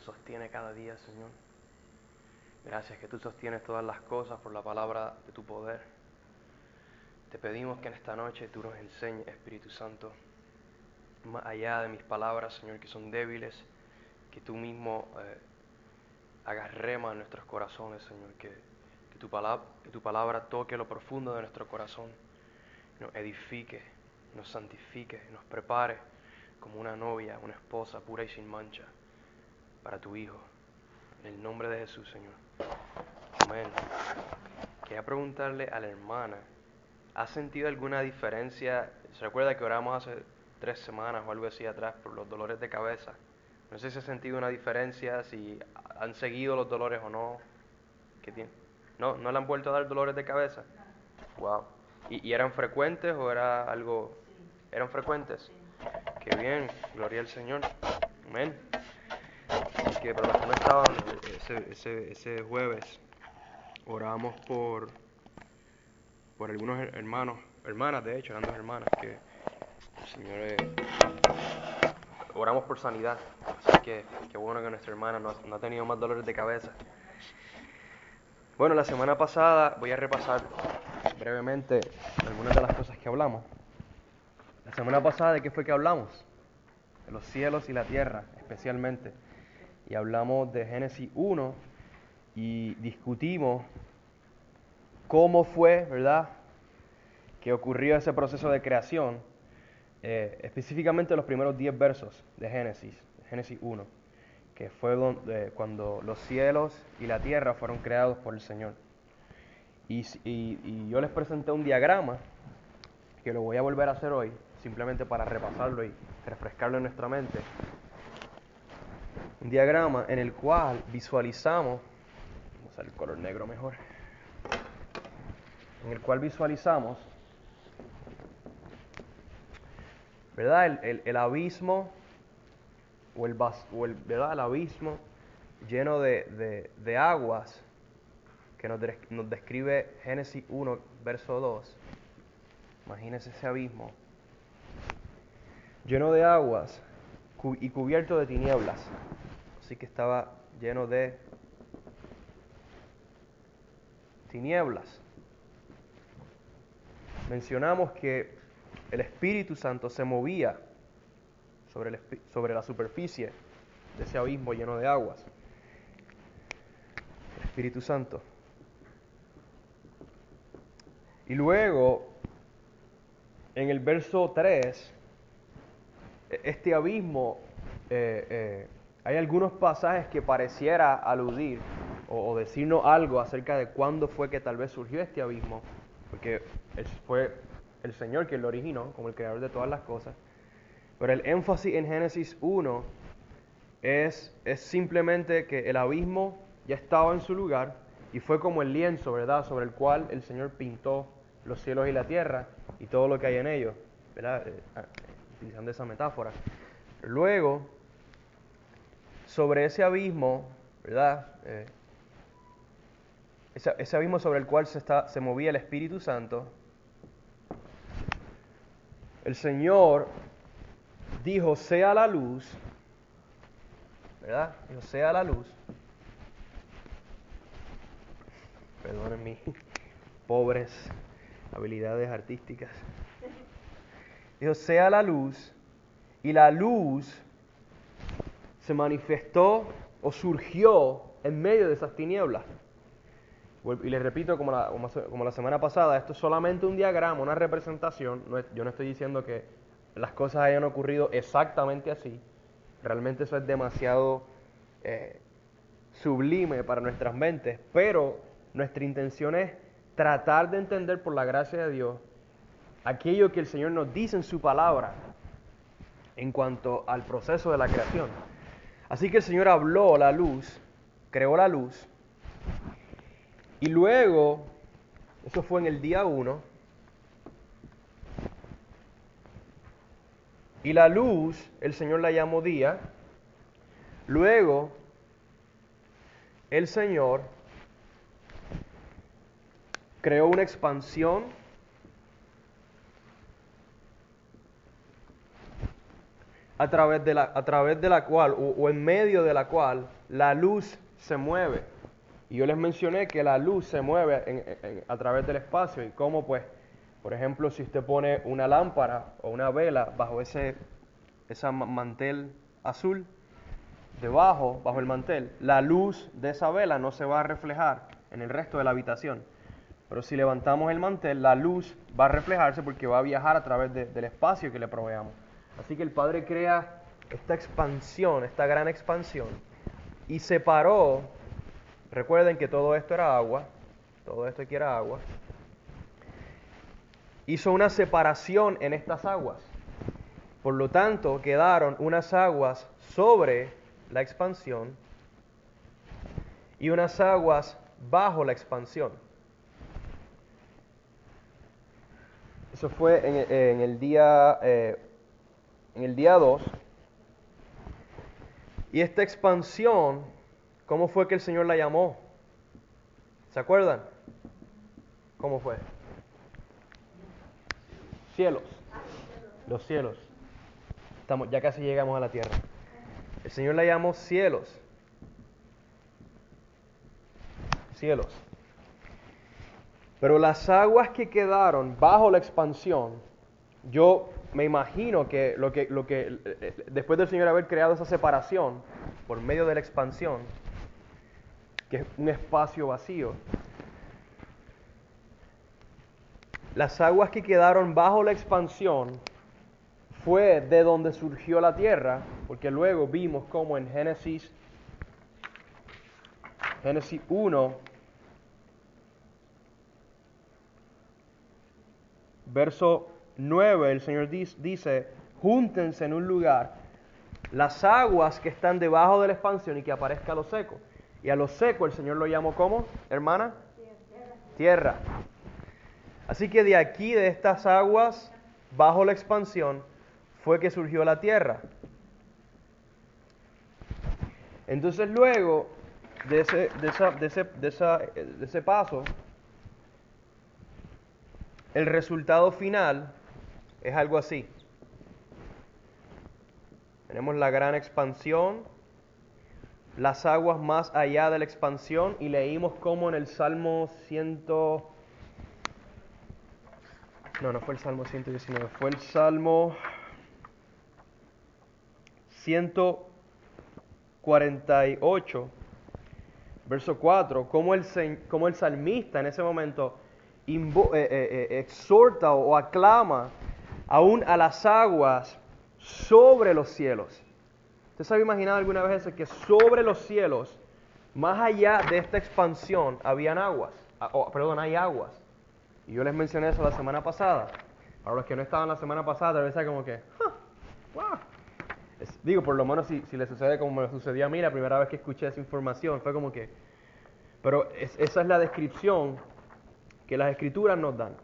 sostiene cada día, Señor. Gracias que tú sostienes todas las cosas por la palabra de tu poder. Te pedimos que en esta noche tú nos enseñes, Espíritu Santo, más allá de mis palabras, Señor, que son débiles, que tú mismo eh, hagas rema en nuestros corazones, Señor, que, tu palabra, que tu palabra toque lo profundo de nuestro corazón, nos edifique, nos santifique, nos prepare como una novia, una esposa pura y sin mancha para tu Hijo. En el nombre de Jesús, Señor. Amén. Quería preguntarle a la hermana, ¿ha sentido alguna diferencia? ¿Se recuerda que oramos hace tres semanas o algo así atrás por los dolores de cabeza? No sé si ha sentido una diferencia, si han seguido los dolores o no. ¿Qué tiene? ¿No? ¿No le han vuelto a dar dolores de cabeza? Wow. ¿Y, y eran frecuentes o era algo... ¿Eran frecuentes? Qué bien, gloria al Señor. Amén que para los que no ese, ese, ese jueves, oramos por, por algunos hermanos, hermanas de hecho, eran dos hermanas, que el Señor, eh, oramos por sanidad, así que qué bueno que nuestra hermana no, no ha tenido más dolores de cabeza. Bueno, la semana pasada voy a repasar brevemente algunas de las cosas que hablamos. La semana pasada, ¿de qué fue que hablamos? De los cielos y la tierra, especialmente y hablamos de Génesis 1 y discutimos cómo fue, ¿verdad?, que ocurrió ese proceso de creación, eh, específicamente los primeros 10 versos de Génesis, Génesis 1, que fue donde, cuando los cielos y la tierra fueron creados por el Señor. Y yo les presenté un diagrama, que lo voy a volver a hacer hoy, simplemente para repasarlo y refrescarlo en nuestra mente, un diagrama en el cual visualizamos, vamos a el color negro mejor, en el cual visualizamos, ¿verdad? El, abismo o el, o el, ¿verdad? el abismo lleno de, de, de aguas que nos, nos, describe Génesis 1, verso 2. Imagínense ese abismo lleno de aguas y cubierto de tinieblas así que estaba lleno de tinieblas. Mencionamos que el Espíritu Santo se movía sobre, la superficie de ese abismo lleno de aguas. El Espíritu Santo. Y luego, en el verso 3, este abismo eh, eh, hay algunos pasajes que pareciera aludir o, o, decirnos algo acerca de cuándo fue que tal vez surgió este abismo, porque fue el Señor quien lo originó, como el creador de todas las cosas. Pero el énfasis en Génesis 1 es, es simplemente que el abismo ya estaba en su lugar y fue como el lienzo, ¿verdad?, sobre el cual el Señor pintó los cielos y la tierra y todo lo que hay en ellos, ¿verdad?, eh, ah, utilizando esa metáfora. Luego, sobre ese abismo, ¿verdad? Eh, ese, abismo sobre el cual se, está, se movía el Espíritu Santo, el Señor dijo, sea la luz, ¿verdad? Dijo, sea la luz. Perdonen mis pobres habilidades artísticas. Dijo, sea la luz, y la luz se manifestó o surgió en medio de esas tinieblas. Y les repito, como la, como la semana pasada, esto es solamente un diagrama, una representación. Yo no estoy diciendo que las cosas hayan ocurrido exactamente así. Realmente eso es demasiado eh, sublime para nuestras mentes. Pero nuestra intención es tratar de entender por la gracia de Dios aquello que el Señor nos dice en su palabra en cuanto al proceso de la creación. Así que el Señor habló la luz, creó la luz, y luego, eso fue en el día 1, y la luz el Señor la llamó día, luego el Señor creó una expansión a través de la, a través de la cual, o, en medio de la cual, la luz se mueve. Y yo les mencioné que la luz se mueve a través del espacio y cómo pues, por ejemplo, si usted pone una lámpara o una vela bajo ese, ese mantel azul, debajo, bajo el mantel, la luz de esa vela no se va a reflejar en el resto de la habitación. Pero si levantamos el mantel, la luz va a reflejarse porque va a viajar a través del espacio que le proveamos. Así que el Padre crea esta expansión, esta gran expansión, y separó, recuerden que todo esto era agua, todo esto aquí era agua, hizo una separación en estas aguas. Por lo tanto, quedaron unas aguas sobre la expansión y unas aguas bajo la expansión. Eso fue en, el día eh, en el día 2. Y esta expansión, ¿cómo fue que el Señor la llamó? ¿Se acuerdan? ¿Cómo fue? Cielos. Los cielos. Estamos, ya casi llegamos a la tierra. El Señor la llamó cielos. Cielos. Pero las aguas que quedaron bajo la expansión, yo me imagino que lo que, lo que después del Señor haber creado esa separación por medio de la expansión, que es un espacio vacío, las aguas que quedaron bajo la expansión fue de donde surgió la tierra, porque luego vimos como en Génesis Génesis 1 verso 9 el Señor dice, júntense en un lugar las aguas que están debajo de la expansión y que aparezca lo seco. Y a lo seco el Señor lo llamó como, hermana? Tierra. Así que de aquí, de estas aguas, bajo la expansión, fue que surgió la tierra. Entonces luego de ese, de esa, de ese, de ese paso, el resultado final es algo así. Tenemos la gran expansión, las aguas más allá de la expansión y leímos como en el Salmo 100... No, no fue el Salmo 119, fue el Salmo 148, verso 4, como el, como el salmista en ese momento eh, eh, eh, exhorta o aclama aún a las aguas sobre los cielos. ¿Usted sabe imaginar alguna vez eso? Que sobre los cielos, más allá de esta expansión, habían aguas. Ah, perdón, hay aguas. Y yo les mencioné eso la semana pasada. Para los que no estaban la semana pasada, tal vez sea como que, digo, por lo menos si, si le sucede como me sucedía a mí la primera vez que escuché esa información, fue como que, pero esa es la descripción que las escrituras nos dan.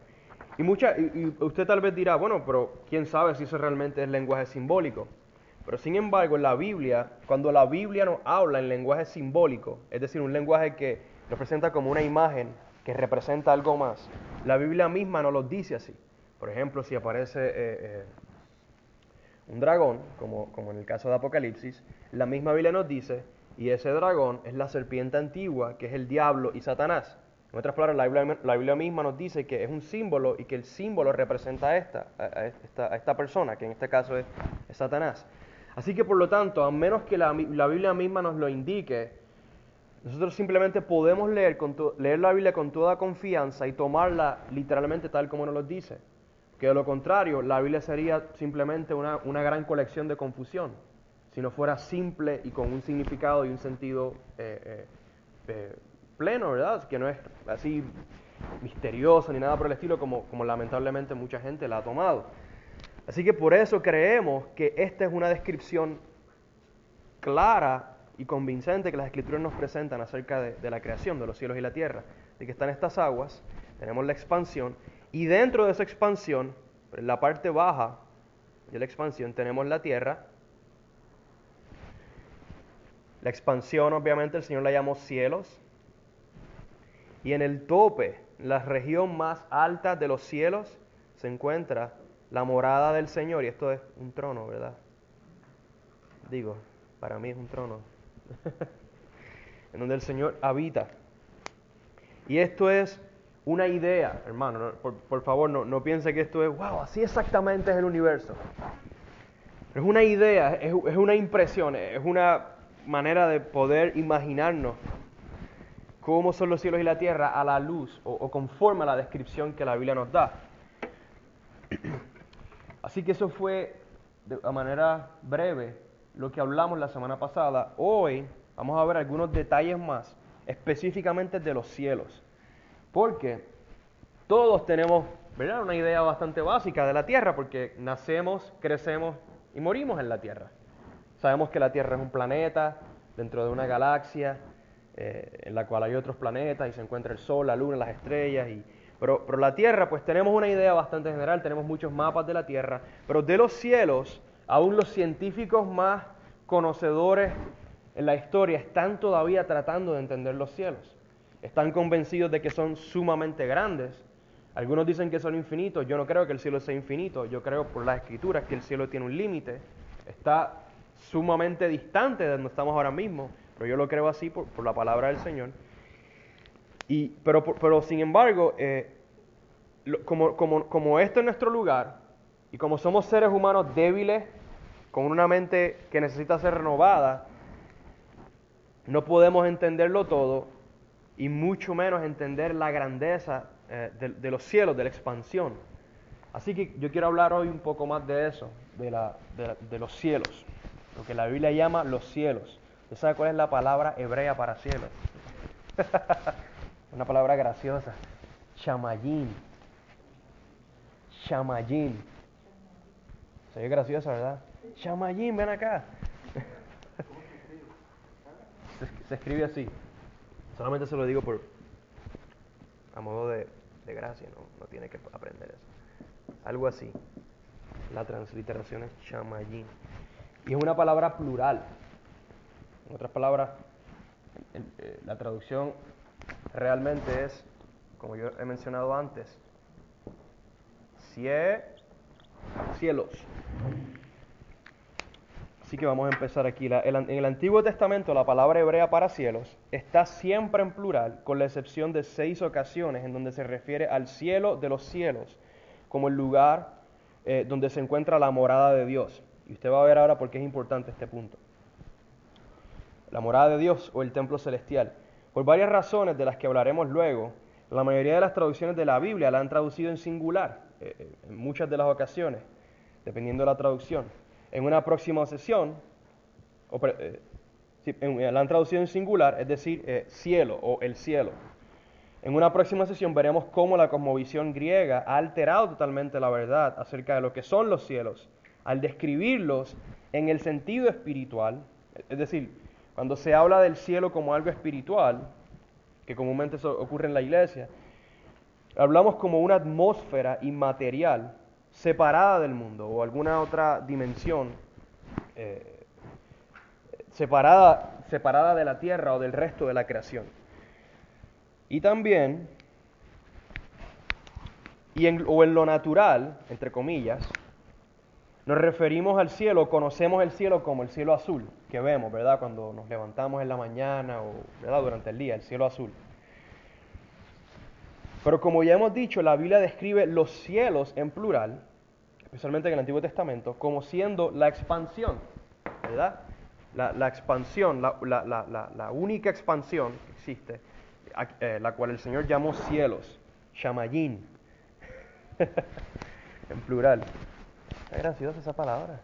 Y, mucha, y, usted tal vez dirá, bueno, pero quién sabe si eso realmente es lenguaje simbólico. Pero sin embargo, en la Biblia, cuando la Biblia nos habla en lenguaje simbólico, es decir, un lenguaje que nos presenta como una imagen que representa algo más, la Biblia misma nos lo dice así. Por ejemplo, si aparece eh, eh, un dragón, como, como en el caso de Apocalipsis, la misma Biblia nos dice, y ese dragón es la serpiente antigua, que es el diablo y Satanás. En otras palabras, la Biblia, misma nos dice que es un símbolo y que el símbolo representa a esta, a esta, persona, que en este caso es, Satanás. Así que por lo tanto, a menos que la, Biblia misma nos lo indique, nosotros simplemente podemos leer, leer la Biblia con toda confianza y tomarla literalmente tal como nos lo dice. Que de lo contrario, la Biblia sería simplemente una, gran colección de confusión, si no fuera simple y con un significado y un sentido eh, eh, eh, pleno, ¿verdad? Que no es así misterioso ni nada por el estilo como, como lamentablemente mucha gente la ha tomado. Así que por eso creemos que esta es una descripción clara y convincente que las escrituras nos presentan acerca de, de, la creación de los cielos y la tierra, de que están estas aguas, tenemos la expansión, y dentro de esa expansión, en la parte baja de la expansión, tenemos la tierra. La expansión, obviamente, el Señor la llamó cielos, y en el tope, la región más alta de los cielos, se encuentra la morada del Señor. Y esto es un trono, ¿verdad? digo, para mí es un trono, en donde el Señor habita. Y esto es una idea, hermano, por, favor, no, no, piense que esto es, wow, así exactamente es el universo. es una idea, es, una impresión, es una manera de poder imaginarnos cómo son los cielos y la tierra a la luz o, conforme a la descripción que la Biblia nos da. Así que eso fue de manera breve lo que hablamos la semana pasada. Hoy vamos a ver algunos detalles más, específicamente de los cielos. Porque todos tenemos ¿verdad? una idea bastante básica de la Tierra, porque nacemos, crecemos y morimos en la Tierra. Sabemos que la Tierra es un planeta dentro de una galaxia eh, en la cual hay otros planetas y se encuentra el Sol, la Luna, las estrellas. Y, pero, pero la Tierra, pues tenemos una idea bastante general, tenemos muchos mapas de la Tierra, pero de los cielos Aún los científicos más conocedores en la historia están todavía tratando de entender los cielos. Están convencidos de que son sumamente grandes. Algunos dicen que son infinitos. Yo no creo que el cielo sea infinito. Yo creo por las escrituras que el cielo tiene un límite. Está sumamente distante de donde estamos ahora mismo. Pero yo lo creo así por, la palabra del Señor. Y, pero, sin embargo, eh, como, como, como esto es nuestro lugar, y como somos seres humanos débiles, con una mente que necesita ser renovada, no podemos entenderlo todo y mucho menos entender la grandeza eh, de, los cielos, de la expansión. Así que yo quiero hablar hoy un poco más de eso, de, la, de, los cielos, lo que la Biblia llama los cielos. ¿Usted sabe cuál es la palabra hebrea para cielos? Una palabra graciosa. Shamayim. Shamayim. Se ve graciosa, ¿verdad? Shamayim, ven acá. se, escribe así. Solamente se lo digo por a modo de, gracia, ¿no? no tiene que aprender eso. Algo así. La transliteración es Shamayim. Y es una palabra plural. En otras palabras, eh, la traducción realmente es, como yo he mencionado antes, cielos. Así que vamos a empezar aquí. en el Antiguo Testamento la palabra hebrea para cielos está siempre en plural, con la excepción de seis ocasiones en donde se refiere al cielo de los cielos, como el lugar eh, donde se encuentra la morada de Dios. Y usted va a ver ahora por qué es importante este punto. La morada de Dios o el templo celestial. Por varias razones de las que hablaremos luego, la mayoría de las traducciones de la Biblia la han traducido en singular, eh, eh, en muchas de las ocasiones, dependiendo de la traducción en una próxima sesión, eh, la han traducido en singular, es decir, cielo o el cielo. En una próxima sesión veremos cómo la cosmovisión griega ha alterado totalmente la verdad acerca de lo que son los cielos, al describirlos en el sentido espiritual, es decir, cuando se habla del cielo como algo espiritual, que comúnmente ocurre en la iglesia, hablamos como una atmósfera inmaterial separada del mundo o alguna otra dimensión eh, separada, separada de la tierra o del resto de la creación. Y también, y en, o en lo natural, entre comillas, nos referimos al cielo, conocemos el cielo como el cielo azul que vemos, ¿verdad? Cuando nos levantamos en la mañana o ¿verdad? durante el día, el cielo azul. Pero como ya hemos dicho, la Biblia describe los cielos en plural, especialmente en el Antiguo Testamento, como siendo la expansión, ¿verdad? La, expansión, la, única expansión que existe, eh, la cual el Señor llamó cielos, Shamayín, en plural. Está graciosa esa palabra.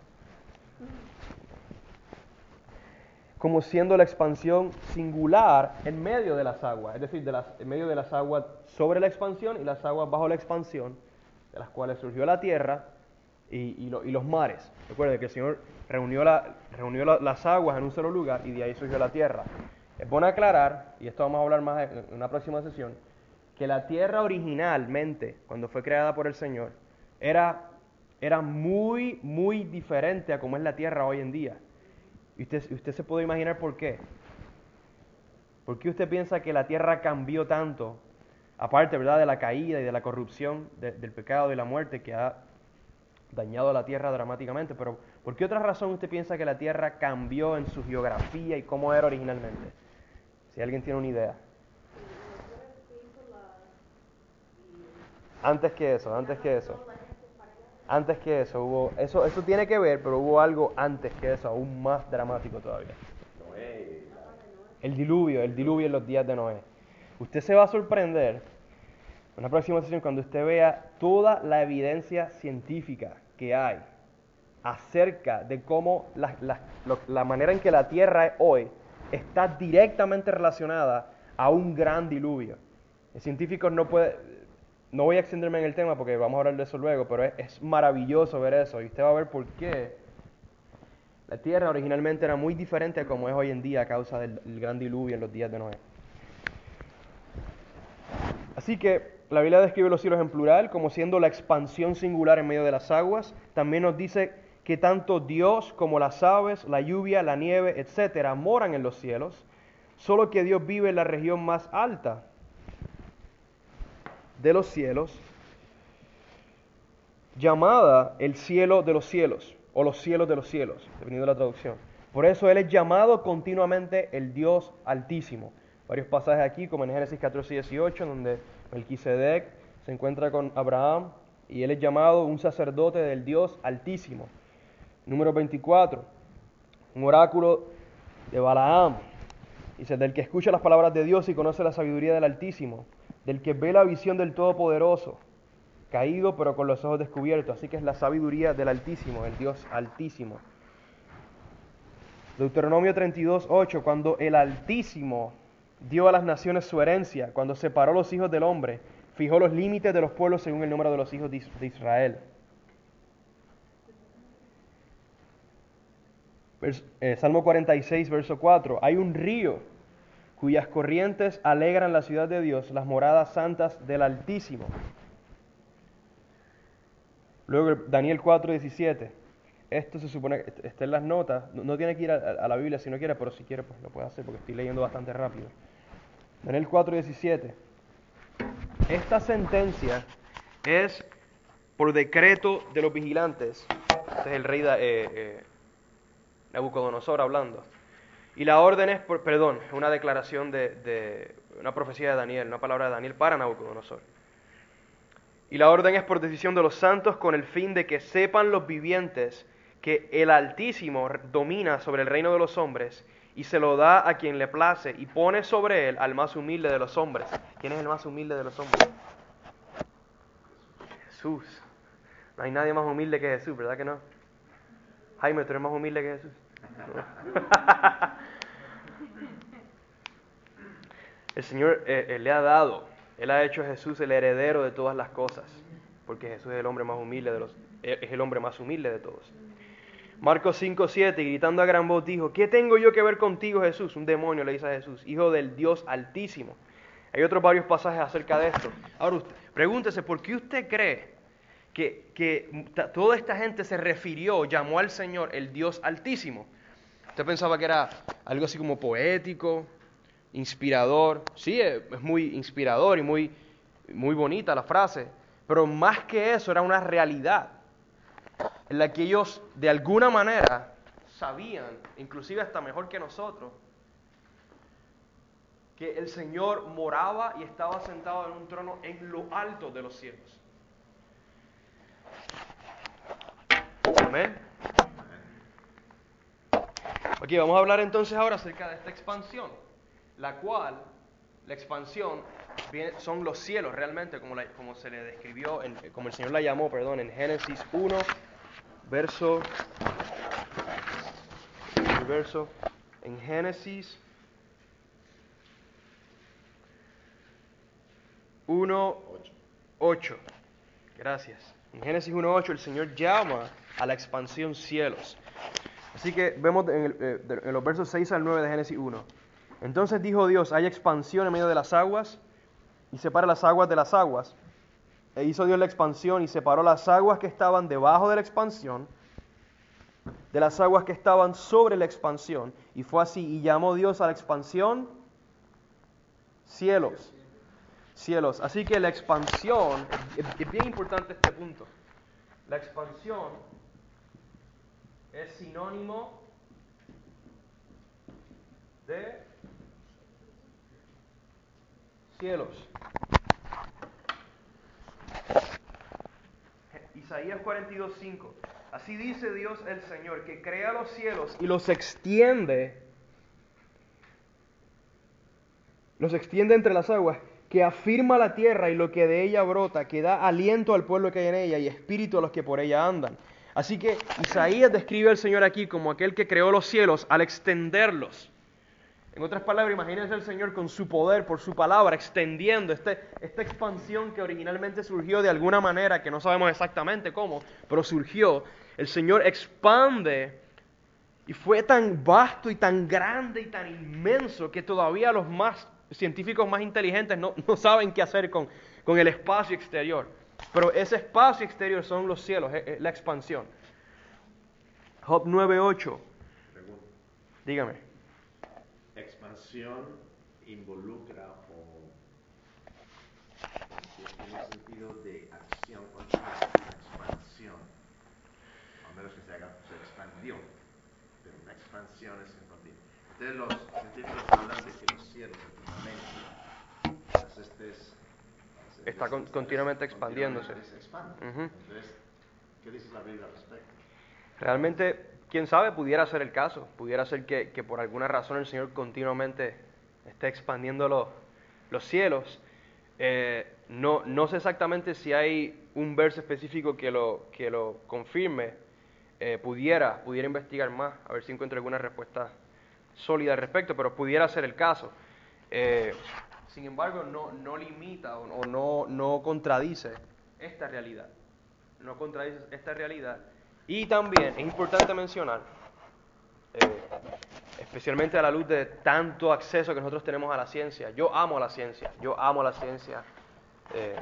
Como siendo la expansión singular en medio de las aguas, es decir, en medio de las aguas sobre la expansión y las aguas bajo la expansión, de las cuales surgió la tierra y, los mares. Recuerden que el Señor reunió, reunió las aguas en un solo lugar y de ahí surgió la tierra. Es bueno aclarar, y esto vamos a hablar más en una próxima sesión, que la tierra originalmente, cuando fue creada por el Señor, era, era muy, muy diferente a como es la tierra hoy en día. Usted se puede imaginar por qué. ¿Por qué usted piensa que la tierra cambió tanto? Aparte, ¿verdad?, de la caída y de la corrupción, del pecado y la muerte que ha dañado a la tierra dramáticamente. Pero ¿Por qué otra razón usted piensa que la Tierra cambió en su geografía y cómo era originalmente? Si alguien tiene una idea. Antes que eso, antes que eso. Antes que eso, hubo, eso, eso tiene que ver, pero hubo algo antes que eso, aún más dramático todavía. El diluvio, el diluvio en los días de Noé. Usted se va a sorprender en la próxima sesión cuando usted vea toda la evidencia científica que hay acerca de cómo la, la manera en que la Tierra es hoy está directamente relacionada a un gran diluvio. El científico no puede, no voy a extenderme en el tema porque vamos a hablar de eso luego, pero es, maravilloso ver eso y usted va a ver por qué la Tierra originalmente era muy diferente a como es hoy en día a causa del, gran diluvio en los días de Noé. Así que la Biblia describe los cielos en plural como siendo la expansión singular en medio de las aguas. También nos dice que tanto Dios como las aves, la lluvia, la nieve, etcétera, moran en los cielos, solo que Dios vive en la región más alta de los cielos, llamada el cielo de los cielos, o los cielos de los cielos, dependiendo de la traducción. Por eso Él es llamado continuamente el Dios Altísimo. Varios pasajes aquí, como en Génesis 14 y 18, donde Melquisedec se encuentra con Abraham y Él es llamado un sacerdote del Dios Altísimo. Número 24, un oráculo de Balaam. Dice, del que escucha las palabras de Dios y conoce la sabiduría del Altísimo, del que ve la visión del Todopoderoso, caído pero con los ojos descubiertos. Así que es la sabiduría del Altísimo, el Dios Altísimo. Deuteronomio 32, 8, cuando el Altísimo dio a las naciones su herencia, cuando separó los hijos del hombre, fijó los límites de los pueblos según el número de los hijos de Israel. Eh, Salmo 46, verso 4. Hay un río cuyas corrientes alegran la ciudad de Dios, las moradas santas del Altísimo. Luego Daniel 4, 17. Esto se supone que está en las notas. No, tiene que ir a, la Biblia si no quiere, pero si quiere, pues lo puede hacer porque estoy leyendo bastante rápido. Daniel 4, 17. Esta sentencia es por decreto de los vigilantes. Este es el rey de, eh, eh, Nabucodonosor hablando. Y la orden es, por, perdón, una declaración de, una profecía de Daniel, una palabra de Daniel para Nabucodonosor. Y la orden es por decisión de los santos con el fin de que sepan los vivientes que el Altísimo domina sobre el reino de los hombres y se lo da a quien le place y pone sobre él al más humilde de los hombres. ¿Quién es el más humilde de los hombres? Jesús. No hay nadie más humilde que Jesús, ¿verdad que no? Jaime, ¿tú eres más humilde que Jesús? El Señor eh, eh, le ha dado, Él ha hecho a Jesús el heredero de todas las cosas, porque Jesús es el hombre más humilde de los, eh, es el hombre más humilde de todos. Marcos 5, 7, gritando a gran voz, dijo, ¿qué tengo yo que ver contigo, Jesús? Un demonio le dice a Jesús, hijo del Dios altísimo. Hay otros varios pasajes acerca de esto. Ahora, usted, pregúntese, ¿por qué usted cree que, que toda esta gente se refirió, llamó al Señor el Dios altísimo? Usted pensaba que era algo así como poético, inspirador. Sí, es muy inspirador y muy, muy bonita la frase, pero más que eso era una realidad en la que ellos de alguna manera sabían, inclusive hasta mejor que nosotros, que el Señor moraba y estaba sentado en un trono en lo alto de los cielos. Amén. Ok, vamos a hablar entonces ahora acerca de esta expansión, la cual, la expansión, son los cielos realmente, como, se le describió, como el Señor la llamó, perdón, en Génesis 1, verso, verso, en Génesis 1, 8. Gracias. En Génesis 1.8 el Señor llama a la expansión cielos. Así que vemos eh, en, los versos 6 al 9 de Génesis 1. Entonces dijo Dios, hay expansión en medio de las aguas y separa las aguas de las aguas. E hizo Dios la expansión y separó las aguas que estaban debajo de la expansión de las aguas que estaban sobre la expansión. Y fue así. Y llamó Dios a la expansión cielos. Cielos. Así que la expansión, es bien importante este punto. La expansión es sinónimo de cielos. Isaías 42:5. Así dice Dios el Señor, que crea los cielos y los extiende, los extiende entre las aguas, que afirma la tierra y lo que de ella brota, que da aliento al pueblo que hay en ella y espíritu a los que por ella andan. Así que Isaías describe al Señor aquí como aquel que creó los cielos al extenderlos. En otras palabras, imagínense el Señor con su poder, por su palabra, extendiendo este, esta expansión que originalmente surgió de alguna manera, que no sabemos exactamente cómo, pero surgió. El Señor expande y fue tan vasto y tan grande y tan inmenso que todavía los más científicos más inteligentes no, saben qué hacer con el espacio exterior. Pero ese espacio exterior son los cielos, es, la expansión. Job 9.8. Dígame involucra o en el sentido de acción expansión, a menos que se, haga, se expandió, pero una expansión es continua. Entonces los científicos hablan de que los cielos, el las estés, está continuamente expandiéndose. Entonces, ¿qué dice la Biblia al respecto? Realmente quién sabe, pudiera ser el caso, pudiera ser que, por alguna razón el Señor continuamente esté expandiendo los, cielos. Eh, no, no, sé exactamente si hay un verso específico que lo, que lo confirme. Eh, pudiera, pudiera investigar más, a ver si encuentro alguna respuesta sólida al respecto, pero pudiera ser el caso. Eh, sin embargo, no, no limita o, no, no contradice esta realidad. No contradice esta realidad y también es importante mencionar, eh, especialmente a la luz de tanto acceso que nosotros tenemos a la ciencia, yo amo la ciencia, yo amo la ciencia. Eh,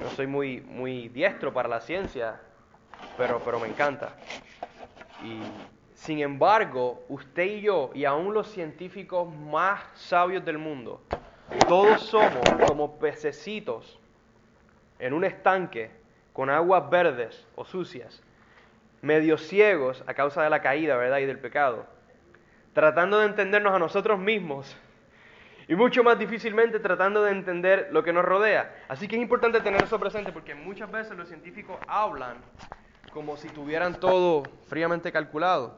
no soy muy, muy diestro para la ciencia, pero, pero me encanta. Y sin embargo, usted y yo, y aún los científicos más sabios del mundo, todos somos como pececitos en un estanque con aguas verdes o sucias medio ciegos a causa de la caída, ¿verdad? Y del pecado, tratando de entendernos a nosotros mismos y mucho más difícilmente tratando de entender lo que nos rodea. Así que es importante tener eso presente porque muchas veces los científicos hablan como si tuvieran todo fríamente calculado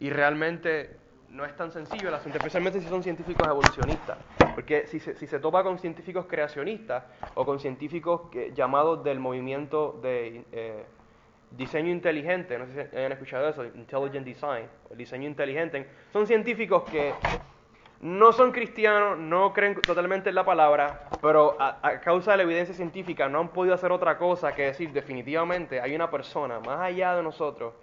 y realmente no es tan sencillo el asunto, especialmente si son científicos evolucionistas. Porque si se, si se topa con científicos creacionistas o con científicos que, llamados del movimiento de eh, diseño inteligente, no sé si hayan escuchado eso, intelligent design, el diseño inteligente, son científicos que no son cristianos, no creen totalmente en la palabra, pero a, causa de la evidencia científica no han podido hacer otra cosa que decir definitivamente hay una persona más allá de nosotros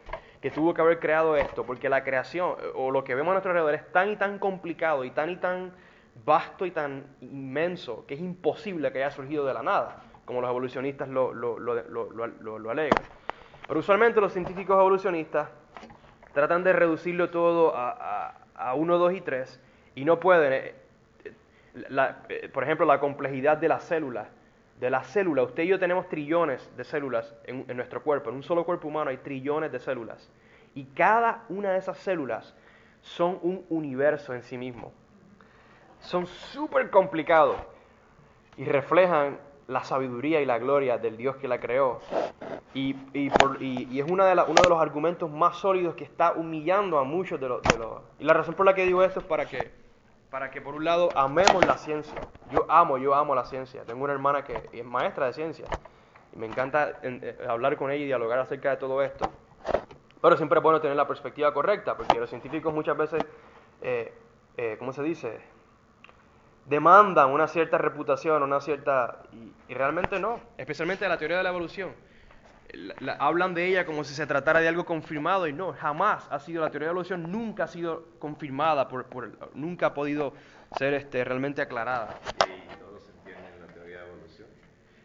que tuvo que haber creado esto, porque la creación o lo que vemos a nuestro alrededor es tan y tan complicado y tan y tan vasto y tan inmenso que es imposible que haya surgido de la nada, como los evolucionistas lo, lo, lo, lo alegan. Pero usualmente los científicos evolucionistas tratan de reducirlo todo a, a, 1, 2 y 3 y no pueden. Eh, eh, por ejemplo, la complejidad de las células. De las células, usted y yo tenemos trillones de células en, en nuestro cuerpo. En un solo cuerpo humano hay trillones de células. Y cada una de esas células son un universo en sí mismo. Son súper complicados y reflejan la sabiduría y la gloria del Dios que la creó. Y, y, por, y, es una de uno de los argumentos más sólidos que está humillando a muchos de los, de los... Y la razón por la que digo esto es para que, para que por un lado amemos la ciencia. Yo amo, yo amo la ciencia. Tengo una hermana que es maestra de ciencia. Y me encanta eh, hablar con ella y dialogar acerca de todo esto. Pero siempre es bueno tener la perspectiva correcta, porque los científicos muchas veces, eh, eh, ¿cómo se dice? Demandan una cierta reputación, una cierta... Y, realmente no, especialmente la teoría de la evolución. hablan de ella como si se tratara de algo confirmado y no, jamás ha sido, la teoría de la evolución nunca ha sido confirmada, por, nunca ha podido ser este, realmente aclarada. ¿Y todos entienden la teoría de la evolución?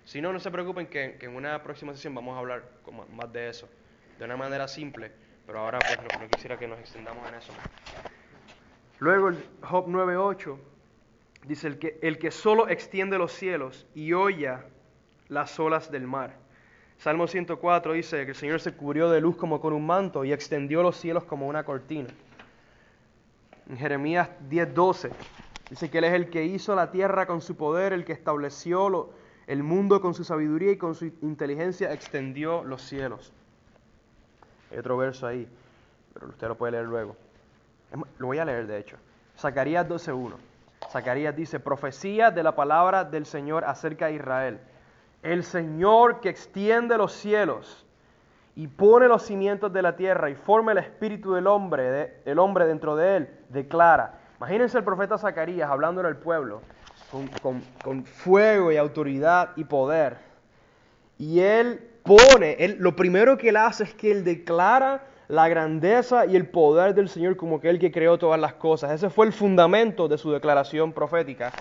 Si no, no se preocupen que, en una próxima sesión vamos a hablar más de eso, de una manera simple, pero ahora pues no, quisiera que nos extendamos en eso. Luego el Job 9.8 Dice el que, el que solo extiende los cielos y hoya las olas del mar, Salmo 104 dice que el Señor se cubrió de luz como con un manto y extendió los cielos como una cortina. En Jeremías 10:12 dice que Él es el que hizo la tierra con su poder, el que estableció el mundo con su sabiduría y con su inteligencia extendió los cielos. Hay otro verso ahí, pero usted lo puede leer luego. Lo voy a leer de hecho. Zacarías 12:1. Zacarías dice, profecía de la palabra del Señor acerca de Israel. El Señor que extiende los cielos y pone los cimientos de la tierra y forma el espíritu del hombre, el hombre dentro de él, declara. Imagínense el profeta Zacarías hablando en el pueblo con, con, fuego y autoridad y poder. Y él pone, lo primero que él hace es que él declara la grandeza y el poder del Señor como que Él que creó todas las cosas. Ese fue el fundamento de su declaración profética,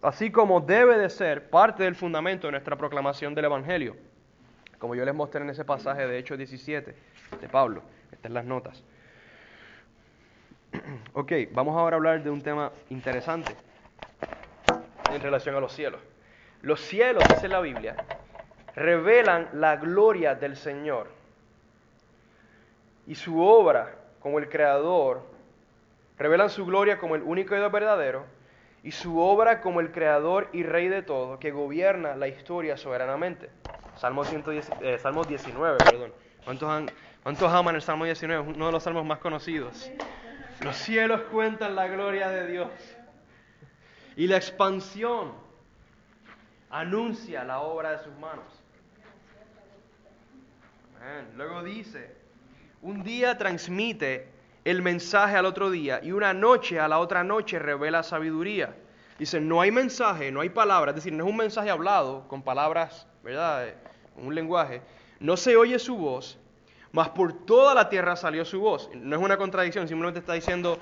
así, como debe de ser parte del fundamento de nuestra proclamación del Evangelio, como yo les mostré en ese pasaje de Hechos 17 de Pablo. Estas son las notas. Ok, vamos ahora a hablar de un tema interesante en relación a los cielos. Los cielos, dice la Biblia, revelan la gloria del Señor y su obra como el creador revelan su gloria como el único y verdadero y su obra como el creador y rey de todo que gobierna la historia soberanamente. Salmo, 110, eh, Salmo 19, perdón. ¿Cuántos, ¿Cuántos aman el Salmo 19? Uno de los salmos más conocidos. Los cielos cuentan la gloria de Dios. Y la expansión anuncia la obra de sus manos. Luego dice, un día transmite el mensaje al otro día y una noche a la otra noche revela sabiduría. Dice, no hay mensaje, no hay palabras, es decir, no es un mensaje hablado con palabras, ¿verdad? Eh, un lenguaje. No se oye su voz, mas por toda la tierra salió su voz. No es una contradicción, simplemente está diciendo,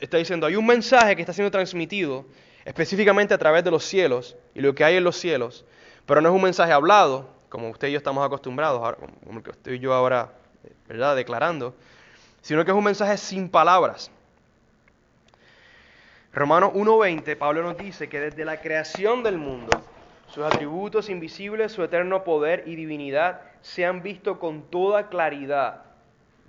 está diciendo, hay un mensaje que está siendo transmitido específicamente a través de los cielos y lo que hay en los cielos, pero no es un mensaje hablado, como usted y yo estamos acostumbrados, como el que estoy yo ahora ¿verdad? Declarando, sino que es un mensaje sin palabras. Romanos 1.20, Pablo nos dice que desde la creación del mundo, sus atributos invisibles, su eterno poder y divinidad se han visto con toda claridad.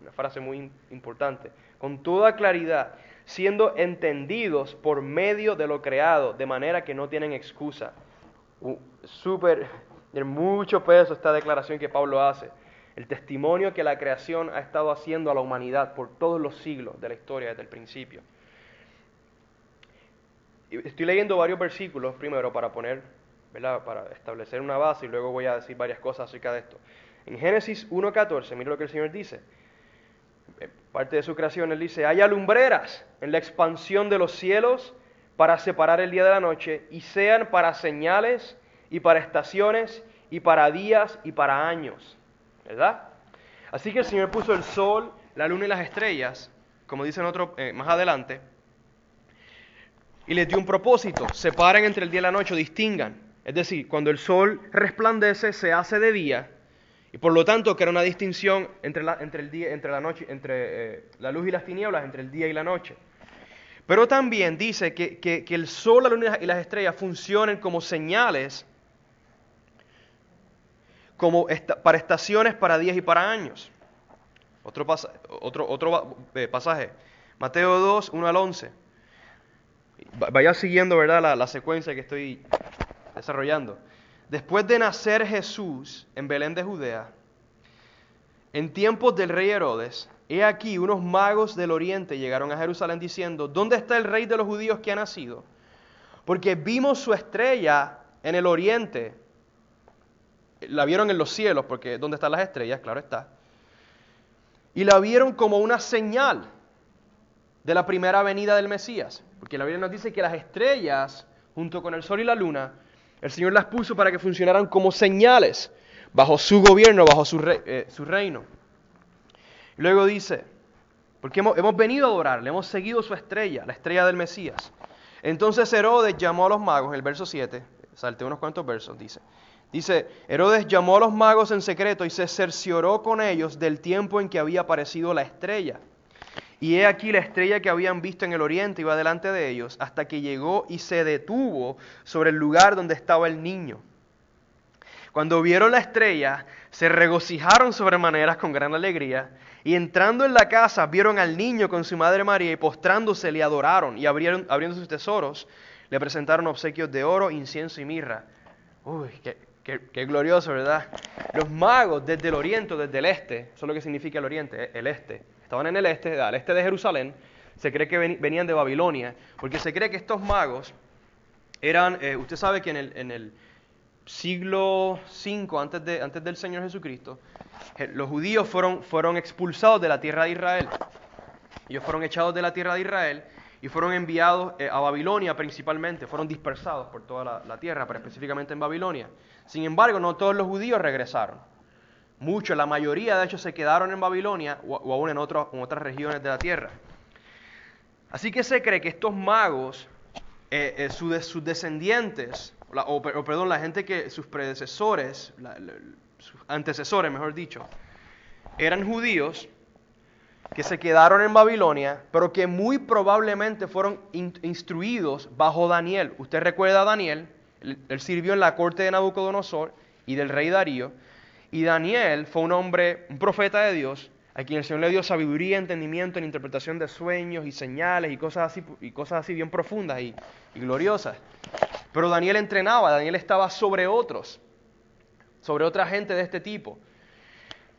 Una frase muy importante. Con toda claridad, siendo entendidos por medio de lo creado, de manera que no tienen excusa. Uh, Súper, de mucho peso esta declaración que Pablo hace el testimonio que la creación ha estado haciendo a la humanidad por todos los siglos de la historia desde el principio. Estoy leyendo varios versículos primero para poner, para establecer una base y luego voy a decir varias cosas acerca de esto. En Génesis 1.14, mira lo que el Señor dice. Eh, parte de su creación, Él dice, hay alumbreras en la expansión de los cielos para separar el día de la noche y sean para señales y para estaciones y para días y para años ¿verdad? Así que el Señor puso el sol, la luna y las estrellas, como dicen otro, eh, más adelante, y les dio un propósito, separen entre el día y la noche, distingan. Es decir, cuando el sol resplandece, se hace de día, y por lo tanto que era una distinción entre la, entre el día, entre la noche, entre eh, la luz y las tinieblas, entre el día y la noche. Pero también dice que, que el sol, la luna y las estrellas funcionen como señales como para estaciones, para días y para años. Otro, eh, pasaje, Mateo 2, 1 al 11. Vaya siguiendo ¿verdad? La, la secuencia que estoy desarrollando. Después de nacer Jesús en Belén de Judea, en tiempos del rey Herodes, he aquí unos magos del oriente llegaron a Jerusalén diciendo, ¿dónde está el rey de los judíos que ha nacido? Porque vimos su estrella en el oriente la vieron en los cielos, porque ¿dónde están las estrellas? Claro está. Y la vieron como una señal de la primera venida del Mesías. Porque la Biblia nos dice que las estrellas, junto con el sol y la luna, el Señor las puso para que funcionaran como señales bajo su gobierno, bajo su, eh, reino. Y luego dice, porque hemos, hemos venido a adorarle, hemos seguido su estrella, la estrella del Mesías. Entonces Herodes llamó a los magos, en el verso 7, salte unos cuantos versos, dice, Dice, Herodes llamó a los magos en secreto y se cercioró con ellos del tiempo en que había aparecido la estrella. Y he aquí la estrella que habían visto en el oriente iba delante de ellos hasta que llegó y se detuvo sobre el lugar donde estaba el niño. Cuando vieron la estrella, se regocijaron sobremaneras con gran alegría, y entrando en la casa vieron al niño con su madre María, y postrándose le adoraron, y abriendo sus tesoros, le presentaron obsequios de oro, incienso y mirra. Uy, qué, qué, glorioso, ¿verdad? Los magos desde el oriente, desde el este, eso es lo que significa el oriente, el este, estaban en el este, al este de Jerusalén, se cree que venían de Babilonia, porque se cree que estos magos eran, eh, usted sabe que en el, siglo V antes, de, antes del Señor Jesucristo, eh, los judíos fueron, fueron expulsados de la tierra de Israel. Ellos fueron echados de la tierra de Israel y fueron enviados eh, a Babilonia principalmente, fueron dispersados por toda la, tierra, pero específicamente en Babilonia. Sin embargo, no todos los judíos regresaron. Muchos, la mayoría de hecho se quedaron en Babilonia o, aún en, otras regiones de la tierra. Así que se cree que estos magos, eh, eh, sus, descendientes, o, perdón, la gente que sus predecesores, sus antecesores, mejor dicho, eran judíos que se quedaron en Babilonia, pero que muy probablemente fueron instruidos bajo Daniel. Usted recuerda a Daniel, él, sirvió en la corte de Nabucodonosor y del rey Darío, y Daniel fue un hombre, un profeta de Dios, a quien el Señor le dio sabiduría, entendimiento en interpretación de sueños y señales y cosas así, y cosas así bien profundas y, gloriosas. Pero Daniel entrenaba, Daniel estaba sobre otros, sobre otra gente de este tipo.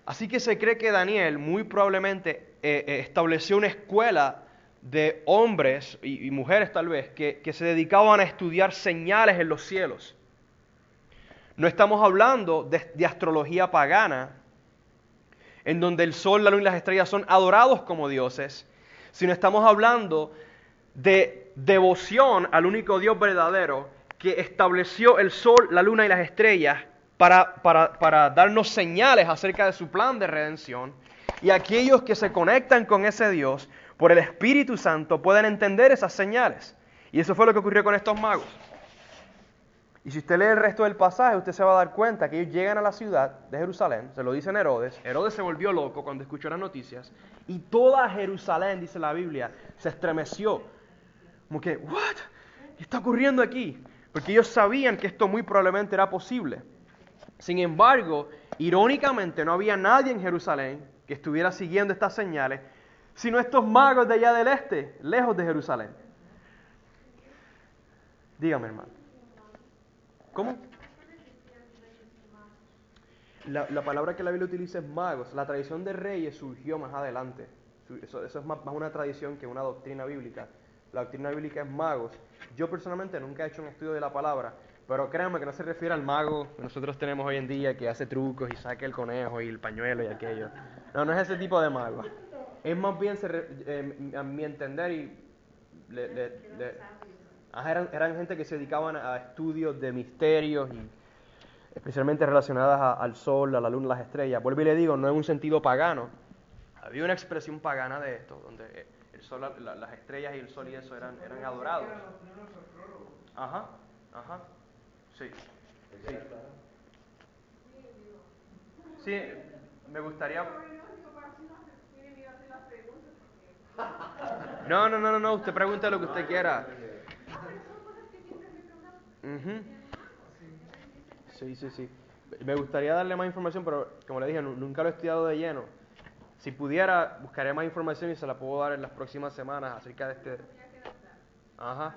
Así que se cree que Daniel muy probablemente eh, eh, estableció una escuela de hombres y, mujeres tal vez que, se dedicaban a estudiar señales en los cielos. No estamos hablando de, astrología pagana, en donde el sol, la luna y las estrellas son adorados como dioses, sino estamos hablando de devoción al único Dios verdadero que estableció el sol, la luna y las estrellas para, para, darnos señales acerca de su plan de redención. Y aquellos que se conectan con ese Dios por el Espíritu Santo pueden entender esas señales. Y eso fue lo que ocurrió con estos magos. Y si usted lee el resto del pasaje, usted se va a dar cuenta que ellos llegan a la ciudad de Jerusalén, se lo dicen Herodes. Herodes se volvió loco cuando escuchó las noticias. Y toda Jerusalén, dice la Biblia, se estremeció. Como que, ¿what? ¿Qué está ocurriendo aquí? Porque ellos sabían que esto muy probablemente era posible. Sin embargo, irónicamente no había nadie en Jerusalén que estuviera siguiendo estas señales, sino estos magos de allá del este, lejos de Jerusalén. Dígame, hermano. ¿Cómo? La, palabra que la Biblia utiliza es magos. La tradición de reyes surgió más adelante. Eso, es más, una tradición que una doctrina bíblica. La doctrina bíblica es magos. Yo personalmente nunca he hecho un estudio de la palabra, pero créanme que no se refiere al mago que nosotros tenemos hoy en día que hace trucos y saca el conejo y el pañuelo y aquello. No, no es ese tipo de mago. Es más bien, eh, a mi entender, y eran, eran, gente que se dedicaban a estudios de misterios y especialmente relacionadas al sol, a la luna, a las estrellas. Vuelvo y le digo, no en un sentido pagano. Había una expresión pagana de esto, donde el sol, las estrellas y el sol y eso eran, eran adorados. Ajá, ajá. Sí. Sí. Sí, me gustaría. No, no, no, no, no, usted pregunta lo que usted quiera. Sí, sí, sí. Me gustaría darle más información, pero como le dije, nunca lo he estudiado de lleno. Si pudiera, buscaré más información y se la puedo dar en las próximas semanas acerca de este. Ajá.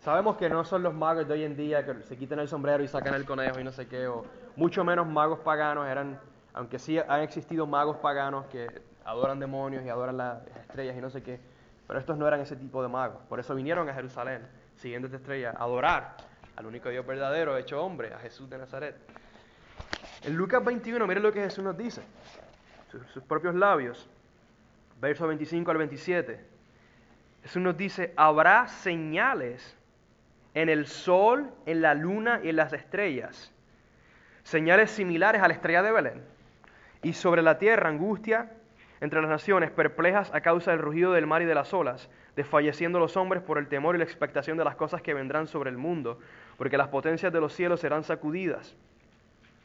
Sabemos que no son los magos de hoy en día que se quitan el sombrero y sacan el conejo y no sé qué, o mucho menos magos paganos, eran, aunque sí han existido magos paganos que adoran demonios y adoran las estrellas y no sé qué, pero estos no eran ese tipo de magos. Por eso vinieron a Jerusalén, siguiendo esta estrella, a adorar al único Dios verdadero, hecho hombre, a Jesús de Nazaret. En Lucas 21, miren lo que Jesús nos dice, sus, propios labios, verso 25 al 27. Jesús nos dice, habrá señales en el sol, en la luna y en las estrellas, señales similares a la estrella de Belén, y sobre la tierra angustia entre las naciones, perplejas a causa del rugido del mar y de las olas, desfalleciendo los hombres por el temor y la expectación de las cosas que vendrán sobre el mundo, porque las potencias de los cielos serán sacudidas.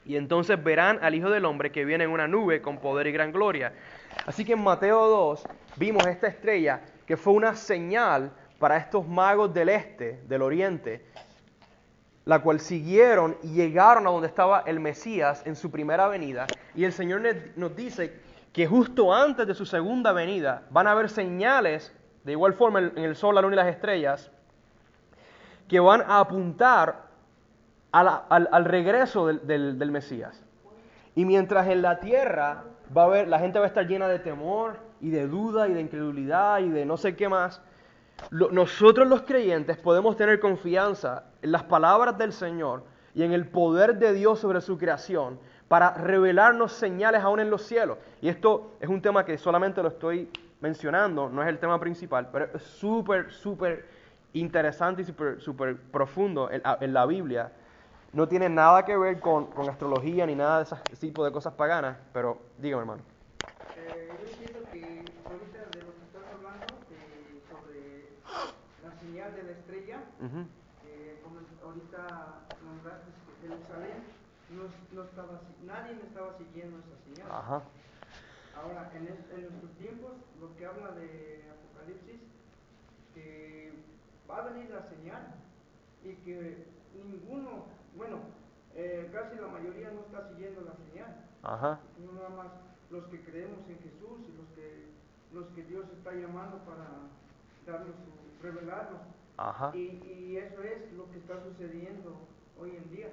Y entonces verán al Hijo del Hombre que viene en una nube con poder y gran gloria. Así que en Mateo 2 vimos esta estrella que fue una señal para estos magos del este, del oriente, la cual siguieron y llegaron a donde estaba el Mesías en su primera venida. Y el Señor nos dice que justo antes de su segunda venida van a haber señales, de igual forma en el sol, la luna y las estrellas, que van a apuntar al, regreso del Mesías. Y mientras en la tierra va a haber, la gente va a estar llena de temor y de duda y de incredulidad y de no sé qué más, lo- nosotros los creyentes podemos tener confianza en las palabras del Señor y en el poder de Dios sobre su creación para revelarnos señales aún en los cielos. Y esto es un tema que solamente lo estoy mencionando, no es el tema principal, pero es súper, súper interesante y súper, súper profundo en, en la Biblia. No tiene nada que ver con, con astrología ni nada de ese tipo de cosas paganas, pero dígame hermano. Eh, yo entiendo que ahorita de lo que estás hablando, eh, sobre la señal de la estrella, Ujú. eh, como ahorita nombraste Jerusalén, no, no estaba, nadie me estaba siguiendo esa señal. Ajá. Ahora, en, es- en nuestros tiempos, lo que habla de Apocalipsis, que va a venir la señal y que ninguno, bueno, eh, casi la mayoría no está siguiendo la señal. Ajá. No nada más los que creemos en Jesús y los que, los que Dios está llamando para darnos su, revelarnos. Ajá. Y, y eso es lo que está sucediendo hoy en día.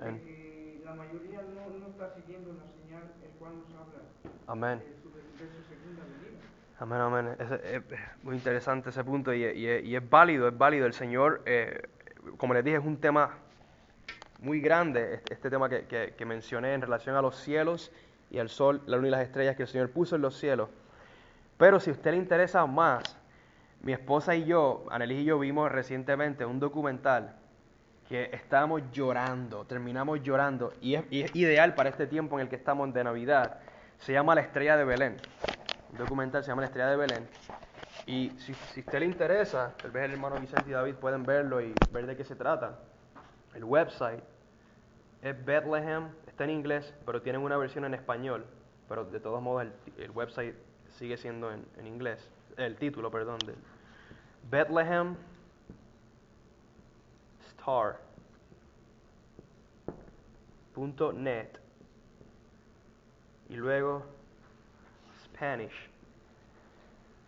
Amén. que la mayoría no, no está siguiendo la señal el cual nos habla Amén. de su, de su segunda venida. Amén, amén. Es, es- es muy interesante ese punto y, y- y es válido, es válido. El Señor, eh, como les dije, es un tema muy grande, este, este tema que, que- que mencioné en relación a los cielos y al sol, la luna y las estrellas que el Señor puso en los cielos. Pero si a usted le interesa más, mi esposa y yo, Annelies y yo, vimos recientemente un documental que estábamos llorando, terminamos llorando, y es, y es ideal para este tiempo en el que estamos de Navidad. Se llama La Estrella de Belén. Un documental se llama La Estrella de Belén. Y si, si a usted le interesa, tal vez el hermano Vicente y David pueden verlo y ver de qué se trata. El website es Bethlehem, está en inglés, pero tienen una versión en español. Pero de todos modos el, el website sigue siendo en, en inglés. El título, perdón, del Bethlehem Star punto net y luego Spanish.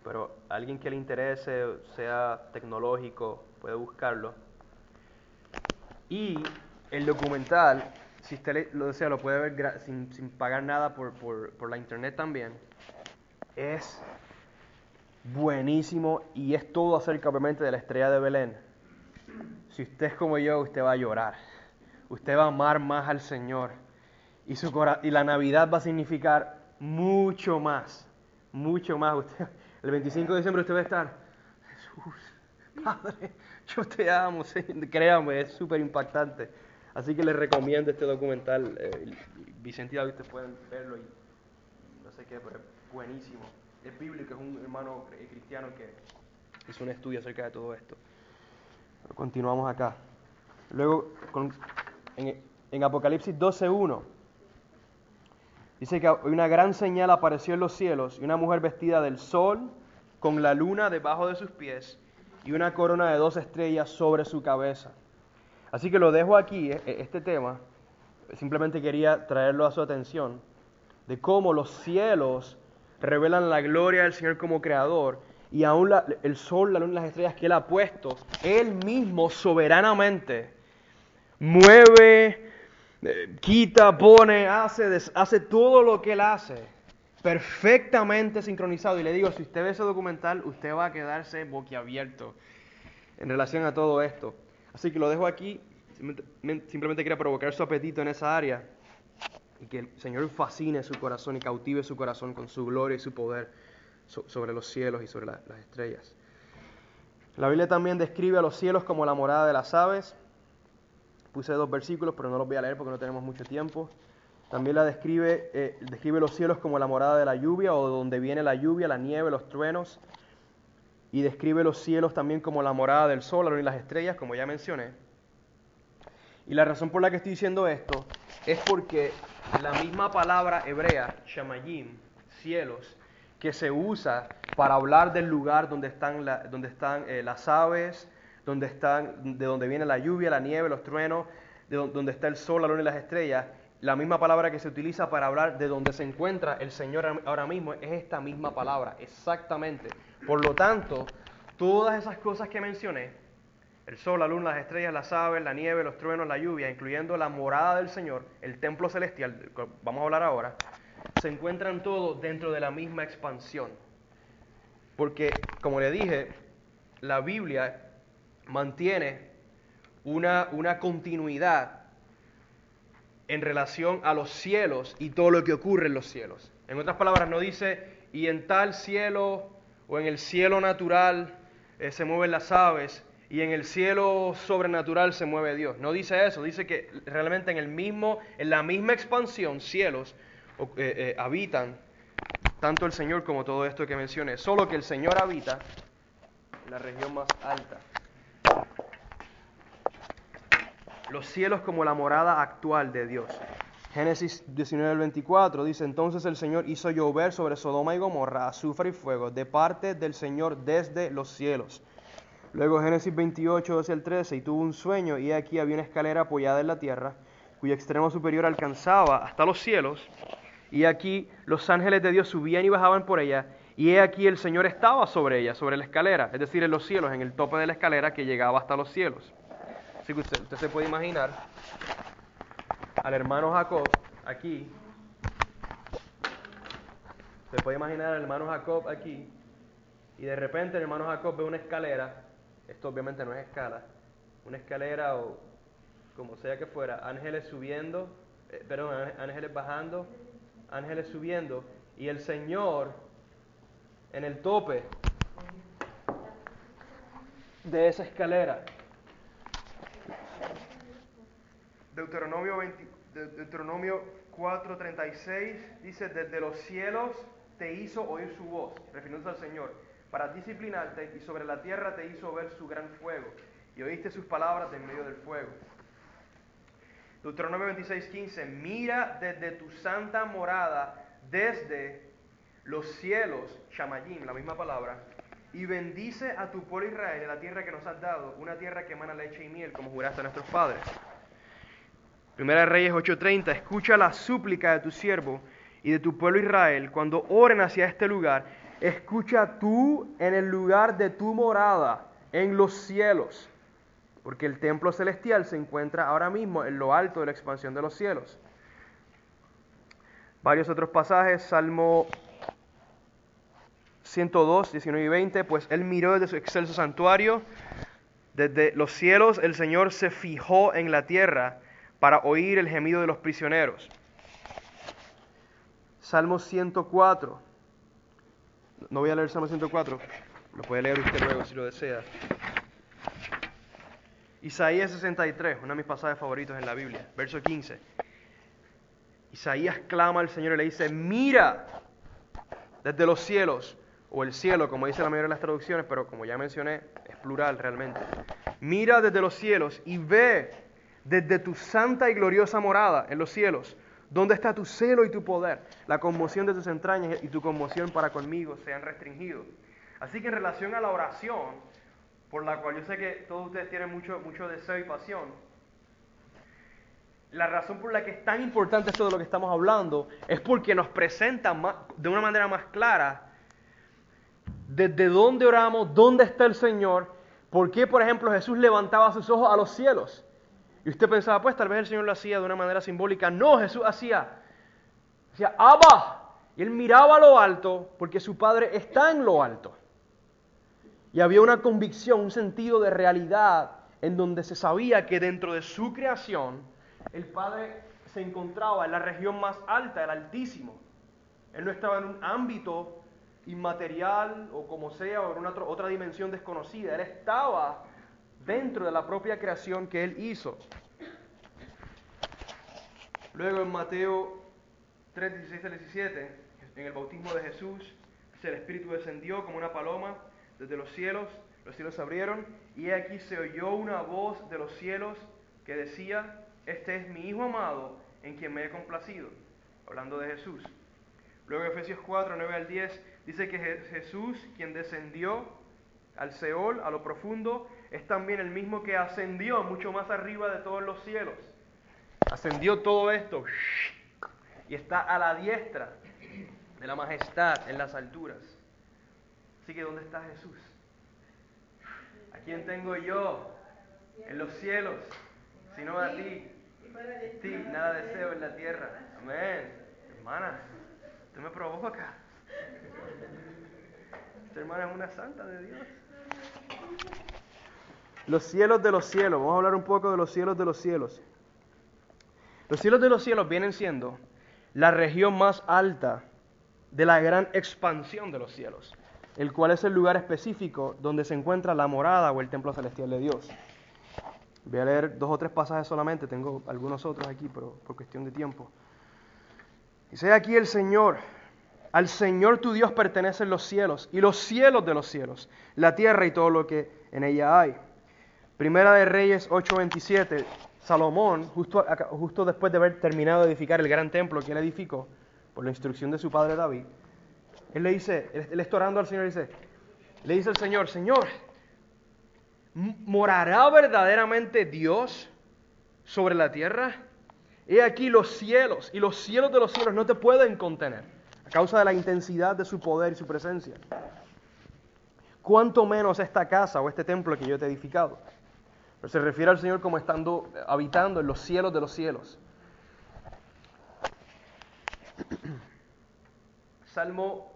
Pero alguien que le interese, sea tecnológico, puede buscarlo. Y el documental, si usted lo desea, lo puede ver sin, sin pagar nada por, por, por la internet también. Es buenísimo y es todo acerca obviamente de la estrella de Belén. Si usted es como yo, usted va a llorar. Usted va a amar más al Señor. Y, su y la Navidad va a significar mucho más. Mucho más. Usted, el 25 de diciembre usted va a estar, Jesús, Padre, yo te amo. Señor". Créame, es súper impactante. Así que les recomiendo este documental. eh, Vicente y David ustedes pueden verlo y no sé qué, pero es buenísimo. Es bíblico, es un hermano cri- cristiano que hizo un estudio acerca de todo esto. Continuamos acá. Luego, en, en Apocalipsis 12.1, dice que una gran señal apareció en los cielos y una mujer vestida del sol, con la luna debajo de sus pies y una corona de dos estrellas sobre su cabeza. Así que lo dejo aquí, e- e- este tema. Simplemente quería traerlo a su atención de cómo los cielos revelan la gloria del Señor como creador y aún el sol, la luna y las estrellas que Él ha puesto, Él mismo soberanamente mueve, eh, quita, pone, hace, hace todo lo que Él hace perfectamente sincronizado. Y le digo, si usted ve ese documental, usted va a quedarse boquiabierto en relación a todo esto. Así que lo dejo aquí. Simplemente, simplemente quería provocar su apetito en esa área y que el Señor fascine su corazón y cautive su corazón con su gloria y su poder so- sobre los cielos y sobre la- las estrellas. La Biblia también describe a los cielos como la morada de las aves. Puse dos versículos, pero no los voy a leer porque no tenemos mucho tiempo. También la describe, eh, describe los cielos como la morada de la lluvia o donde viene la lluvia, la nieve, los truenos. Y describe los cielos también como la morada del sol, y las estrellas, como ya mencioné. Y la razón por la que estoy diciendo esto es porque la misma palabra hebrea, shamayim, cielos, que se usa para hablar del lugar donde están, eh, las aves, donde están, de donde viene la lluvia, la nieve, los truenos, de don- donde está el sol, la luna y las estrellas. La misma palabra que se utiliza para hablar de donde se encuentra el Señor ahora mismo es esta misma palabra, exactamente. Por lo tanto, todas esas cosas que mencioné, el sol, la luna, las estrellas, las aves, la nieve, los truenos, la lluvia, incluyendo la morada del Señor, el templo celestial, vamos a hablar ahora, se encuentran todos dentro de la misma expansión. Porque, como le dije, la Biblia mantiene una, una continuidad en relación a los cielos y todo lo que ocurre en los cielos. En otras palabras, no dice, y en tal cielo o en el cielo natural eh, se mueven las aves y en el cielo sobrenatural se mueve Dios. No dice eso, dice que realmente en el mismo, en la misma expansión, cielos eh, eh, habitan tanto el Señor como todo esto que mencioné. Solo que el Señor habita en la región más alta. Los cielos como la morada actual de Dios. Génesis 19 al 24 dice, entonces el Señor hizo llover sobre Sodoma y Gomorra azufre y fuego de parte del Señor desde los cielos. Luego Génesis 28, 12 al 13, y tuvo un sueño, y aquí había una escalera apoyada en la tierra, cuyo extremo superior alcanzaba hasta los cielos, y aquí los ángeles de Dios subían y bajaban por ella, y he aquí el Señor estaba sobre ella, sobre la escalera, es decir, en los cielos, en el tope de la escalera que llegaba hasta los cielos. Así que usted, se puede imaginar al hermano Jacob aquí, se puede imaginar al hermano Jacob aquí, y de repente el hermano Jacob ve una escalera, esto obviamente no es escala, una escalera o como sea que fuera, ángeles subiendo, eh, perdón, ángel- ángeles bajando, ángeles subiendo, y el Señor en el tope de esa escalera. Deuteronomio, 20 de- Deuteronomio 4:36 dice, desde los cielos te hizo oír su voz, refiriéndose al Señor, para disciplinarte y sobre la tierra te hizo ver su gran fuego, y oíste sus palabras en medio del fuego. Deuteronomio 26:15, mira desde tu santa morada, desde los cielos, Shamayim, la misma palabra, y bendice a tu pueblo Israel en la tierra que nos has dado, una tierra que emana leche y miel, como juraste a nuestros padres. Primera de Reyes 8:30, escucha la súplica de tu siervo y de tu pueblo Israel cuando oren hacia este lugar. Escucha tú en el lugar de tu morada, en los cielos, porque el templo celestial se encuentra ahora mismo en lo alto de la expansión de los cielos. Varios otros pasajes, Salmo 102, 19 y 20, pues él miró desde su excelso santuario, desde los cielos el Señor se fijó en la tierra para oír el gemido de los prisioneros. Salmo 104. No voy a leer Salmo 104, lo puede leer usted luego si lo desea. Isaías 63, uno de mis pasajes favoritos en la Biblia, verso 15. Isaías clama al Señor y le dice, mira desde los cielos, o el cielo, como dice la mayoría de las traducciones, pero como ya mencioné, es plural realmente. Mira desde los cielos y ve desde tu santa y gloriosa morada en los cielos, donde está tu celo y tu poder, la conmoción de tus entrañas y tu conmoción para conmigo se han restringido. Así que en relación a la oración, por la cual yo sé que todos ustedes tienen mucho, mucho deseo y pasión, la razón por la que es tan importante esto de lo que estamos hablando es porque nos presenta de una manera más clara desde dónde oramos, dónde está el Señor, por qué, por ejemplo, Jesús levantaba sus ojos a los cielos. Y usted pensaba, pues tal vez el Señor lo hacía de una manera simbólica. No, Jesús hacía, hacía, Abba. Y él miraba a lo alto porque su Padre está en lo alto. Y había una convicción, un sentido de realidad en donde se sabía que dentro de su creación el Padre se encontraba en la región más alta, el Altísimo. Él no estaba en un ámbito inmaterial o como sea, o en una otra dimensión desconocida. Él estaba dentro de la propia creación que Él hizo. Luego en Mateo 3, 16 al 17, en el bautismo de Jesús, el Espíritu descendió como una paloma desde los cielos, los cielos se abrieron, y aquí se oyó una voz de los cielos que decía, este es mi Hijo amado, en quien me he complacido, hablando de Jesús. Luego Efesios 4, 9 al 10, dice que Je- Jesús, quien descendió al Seol, a lo profundo, es también el mismo que ascendió mucho más arriba de todos los cielos. Ascendió todo esto y está a la diestra de la majestad en las alturas. Así que ¿dónde está Jesús? ¿A quién tengo yo? En los cielos, sino a ti. Ti, nada deseo en la tierra. Amén. Hermana, usted me provoca. Esta hermana es una santa de Dios. Los cielos de los cielos. Vamos a hablar un poco de los cielos de los cielos. Los cielos de los cielos vienen siendo la región más alta de la gran expansión de los cielos, el cual es el lugar específico donde se encuentra la morada o el templo celestial de Dios. Voy a leer dos o tres pasajes solamente, tengo algunos otros aquí, pero por cuestión de tiempo. Dice aquí el Señor, al Señor tu Dios pertenecen los cielos y los cielos de los cielos, la tierra y todo lo que en ella hay. Primera de Reyes 8:27, Salomón, justo, justo después de haber terminado de edificar el gran templo que él edificó, por la instrucción de su padre David, él le dice, él está orando al Señor dice, le dice al Señor, Señor, ¿morará verdaderamente Dios sobre la tierra? He aquí los cielos y los cielos de los cielos no te pueden contener a causa de la intensidad de su poder y su presencia. ¿Cuánto menos esta casa o este templo que yo te he edificado? Pero se refiere al Señor como estando habitando en los cielos de los cielos. Salmo,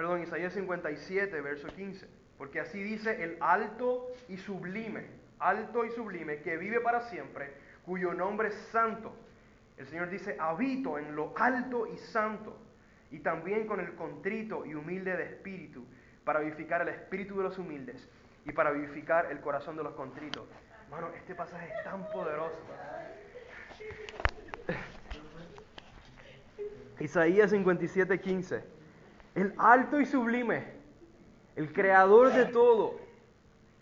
perdón, Isaías 57, verso 15. Porque así dice el alto y sublime, alto y sublime, que vive para siempre, cuyo nombre es santo. El Señor dice, habito en lo alto y santo, y también con el contrito y humilde de espíritu, para vivificar el espíritu de los humildes y para vivificar el corazón de los contritos. Hermano, este pasaje es tan poderoso. Isaías 57, 15. El alto y sublime, el creador de todo,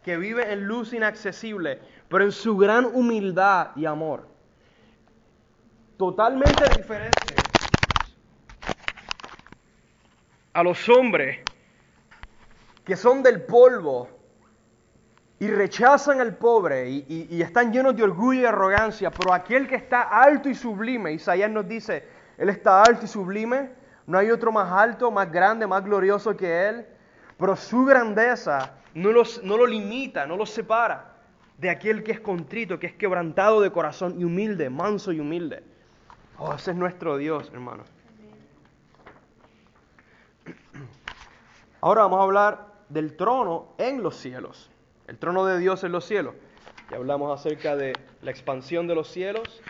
que vive en luz inaccesible, pero en su gran humildad y amor. Totalmente diferente a los hombres que son del polvo y rechazan al pobre y, están llenos de orgullo y arrogancia, pero aquel que está alto y sublime, Isaías nos dice, él está alto y sublime. No hay otro más alto, más grande, más glorioso que Él. Pero su grandeza no, no lo limita, no lo separa de aquel que es contrito, que es quebrantado de corazón y humilde, manso y humilde. Oh, ese es nuestro Dios, hermano. Ahora vamos a hablar del trono en los cielos. El trono de Dios en los cielos. Ya hablamos acerca de la expansión de los cielos.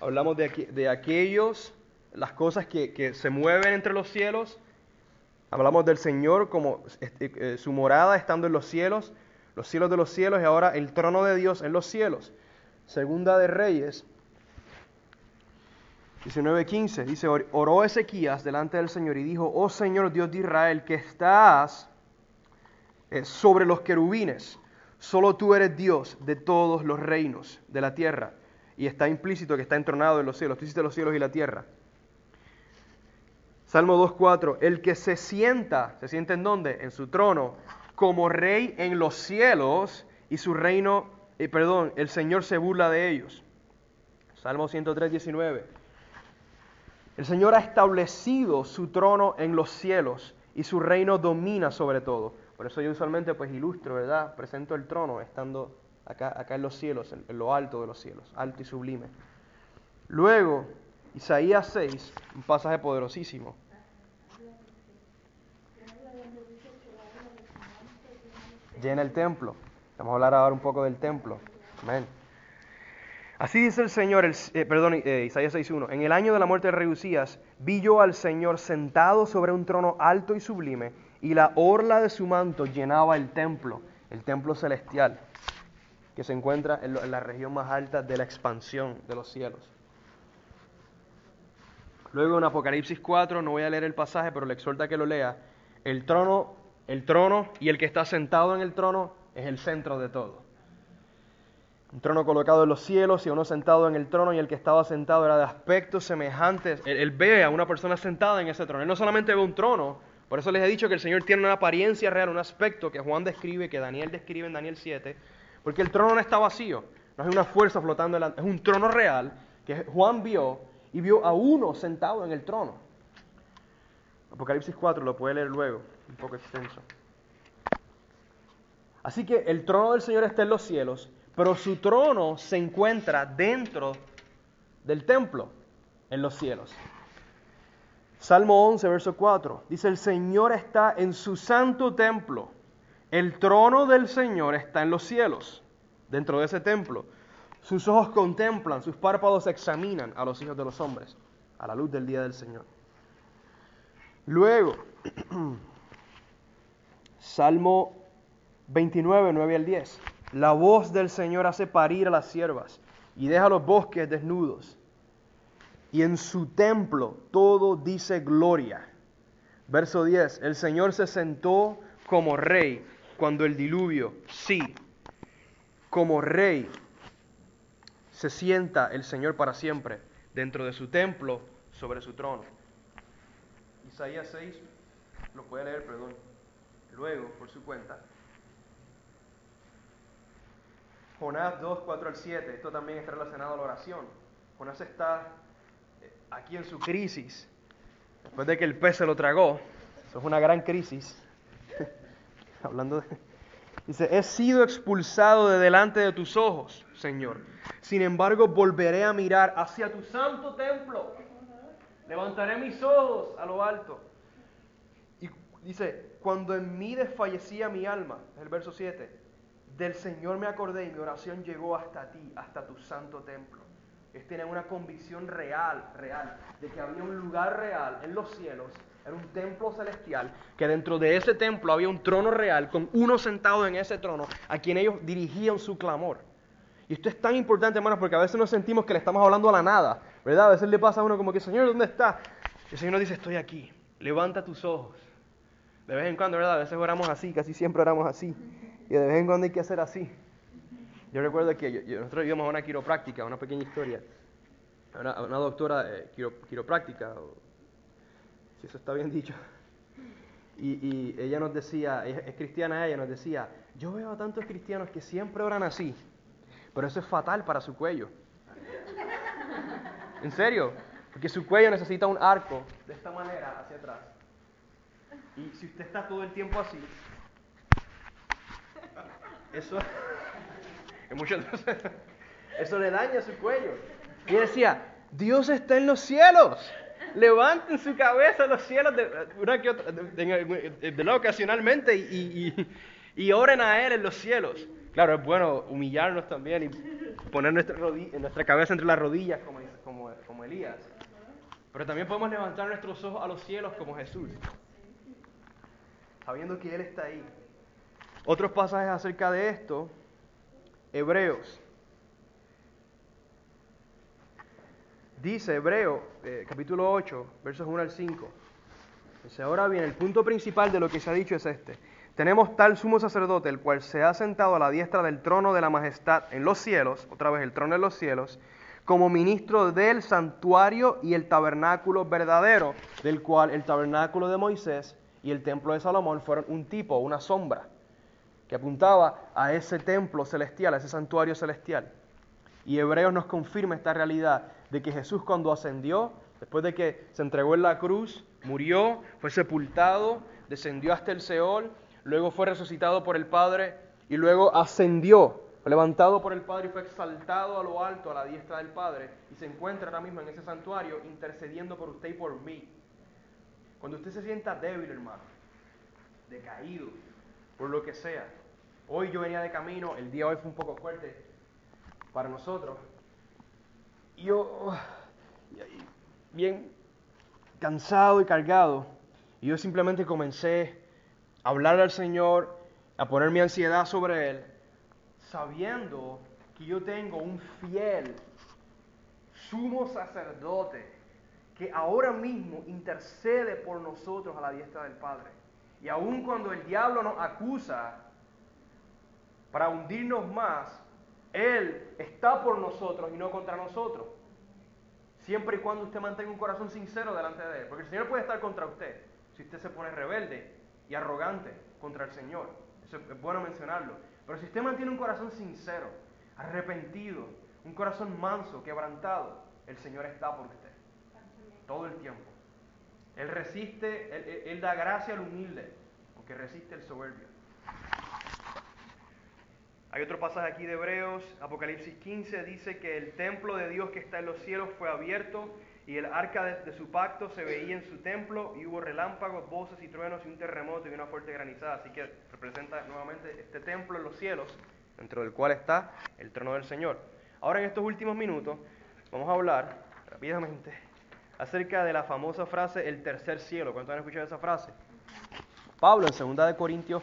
Hablamos de aquellos las cosas que, se mueven entre los cielos. Hablamos del Señor como este, eh, su morada estando en los cielos, los cielos de los cielos y ahora el trono de Dios en los cielos. Segunda de Reyes 19:15 dice, oró Ezequías delante del Señor y dijo, oh Señor Dios de Israel, que estás eh, sobre los querubines, solo tú eres Dios de todos los reinos de la tierra. Y está implícito que está entronado en los cielos, tú hiciste los cielos y la tierra. Salmo 2.4, el que se sienta, ¿se sienta en dónde? En su trono, como rey en los cielos y su reino, eh, perdón, el Señor se burla de ellos. Salmo 103.19, el Señor ha establecido su trono en los cielos y su reino domina sobre todo. Por eso yo usualmente pues ilustro, ¿verdad? Presento el trono estando acá, acá en los cielos, en lo alto de los cielos, alto y sublime. Luego, Isaías 6, un pasaje poderosísimo. Llena el templo. Vamos a hablar ahora un poco del templo. Amén. Así dice el Señor, eh, perdón, eh, Isaías 6.1. En el año de la muerte de rey Usías, vi yo al Señor sentado sobre un trono alto y sublime, y la orla de su manto llenaba el templo, el templo celestial, que se encuentra en la región más alta de la expansión de los cielos. Luego en Apocalipsis 4, no voy a leer el pasaje, pero le exhorta que lo lea. El trono, el trono y el que está sentado en el trono es el centro de todo. Un trono colocado en los cielos y uno sentado en el trono y el que estaba sentado era de aspectos semejantes. Él, ve a una persona sentada en ese trono. Él no solamente ve un trono, Por eso les he dicho que el Señor tiene una apariencia real, un aspecto que Juan describe, que Daniel describe en Daniel 7, porque el trono no está vacío, no es una fuerza flotando, delante, es un trono real que Juan vio y vio a uno sentado en el trono. Apocalipsis 4 lo puede leer luego, un poco extenso. Así que el trono del Señor está en los cielos, pero su trono se encuentra dentro del templo, en los cielos. Salmo 11, verso 4, dice, el Señor está en su santo templo, el trono del Señor está en los cielos, dentro de ese templo. Sus ojos contemplan, sus párpados examinan a los hijos de los hombres, a la luz del día del Señor. Luego, Salmo 29, 9 al 10. La voz del Señor hace parir a las siervas y deja los bosques desnudos. Y en su templo todo dice gloria. Verso 10. El Señor se sentó como rey cuando el diluvio, sí, como rey, se sienta el Señor para siempre dentro de su templo sobre su trono. Isaías 6, lo puede leer, perdón, luego por su cuenta. Jonás 2, 4 al 7, esto también está relacionado a la oración. Jonás está eh, aquí en su crisis, después de que el pez se lo tragó, eso es una gran crisis. Hablando de... Dice, he sido expulsado de delante de tus ojos, Señor. Sin embargo, volveré a mirar hacia tu santo templo. Levantaré mis ojos a lo alto. Dice, cuando en mí desfallecía mi alma, el verso 7, del Señor me acordé y mi oración llegó hasta ti, hasta tu santo templo. Es tener una convicción real, real, de que había un lugar real en los cielos, era un templo celestial, que dentro de ese templo había un trono real con uno sentado en ese trono a quien ellos dirigían su clamor. Y esto es tan importante, hermanos, porque a veces nos sentimos que le estamos hablando a la nada, ¿verdad? A veces le pasa a uno como que, Señor, ¿dónde está? El Señor nos dice, estoy aquí, levanta tus ojos. De vez en cuando, ¿verdad? A veces oramos así, casi siempre oramos así. Y de vez en cuando hay que hacer así. Yo recuerdo que nosotros íbamos a una quiropráctica, una pequeña historia. Una, una doctora eh, quiropráctica, si eso está bien dicho. Y, y, ella nos decía, es cristiana ella, nos decía, yo veo a tantos cristianos que siempre oran así. Pero eso es fatal para su cuello. En serio, porque su cuello necesita un arco de esta manera hacia atrás. Y si usted está todo el tiempo así, eso, eso le daña su cuello. Y decía, Dios está en los cielos. Levanten su cabeza a los cielos de, una que otra, de, ocasionalmente y, y, y oren a Él en los cielos. Claro, es bueno humillarnos también y poner nuestra, nuestra cabeza entre las rodillas como, como, como Elías. Pero también podemos levantar nuestros ojos a los cielos como Jesús, sabiendo que Él está ahí. Otros pasajes acerca de esto, Hebreos. Dice Hebreo, eh, capítulo 8, versos 1 al 5. Dice, ahora bien, el punto principal de lo que se ha dicho es este. Tenemos tal sumo sacerdote, el cual se ha sentado a la diestra del trono de la majestad en los cielos, otra vez el trono de los cielos, como ministro del santuario y el tabernáculo verdadero, del cual el tabernáculo de Moisés y el templo de Salomón fueron un tipo, una sombra, que apuntaba a ese templo celestial, a ese santuario celestial. Y Hebreos nos confirma esta realidad de que Jesús cuando ascendió, después de que se entregó en la cruz, murió, fue sepultado, descendió hasta el Seol, luego fue resucitado por el Padre y luego ascendió, levantado por el Padre y fue exaltado a lo alto, a la diestra del Padre, y se encuentra ahora mismo en ese santuario intercediendo por usted y por mí. Cuando usted se sienta débil, hermano, decaído, por lo que sea, hoy yo venía de camino, el día hoy fue un poco fuerte para nosotros, y yo, bien cansado y cargado, y yo simplemente comencé hablarle al Señor, a poner mi ansiedad sobre Él, sabiendo que yo tengo un fiel sumo sacerdote que ahora mismo intercede por nosotros a la diestra del Padre. Y aun cuando el diablo nos acusa para hundirnos más, Él está por nosotros y no contra nosotros. Siempre y cuando usted mantenga un corazón sincero delante de Él. Porque el Señor puede estar contra usted. si usted se pone rebelde y arrogante contra el Señor. Eso es bueno mencionarlo. Pero si usted mantiene un corazón sincero, arrepentido, un corazón manso, quebrantado, el Señor está por usted. Todo el tiempo. Él resiste, él, da gracia al humilde, porque resiste el soberbio. Hay otro pasaje aquí de Hebreos, Apocalipsis 15, dice que el templo de Dios que está en los cielos fue abierto y el arca de, de su pacto se veía en su templo y hubo relámpagos, voces y truenos y un terremoto y una fuerte granizada. Así que representa nuevamente este templo en los cielos, dentro del cual está el trono del Señor. Ahora en estos últimos minutos vamos a hablar rápidamente acerca de la famosa frase el tercer cielo. ¿Cuántos han escuchado esa frase? Pablo en 2 de Corintios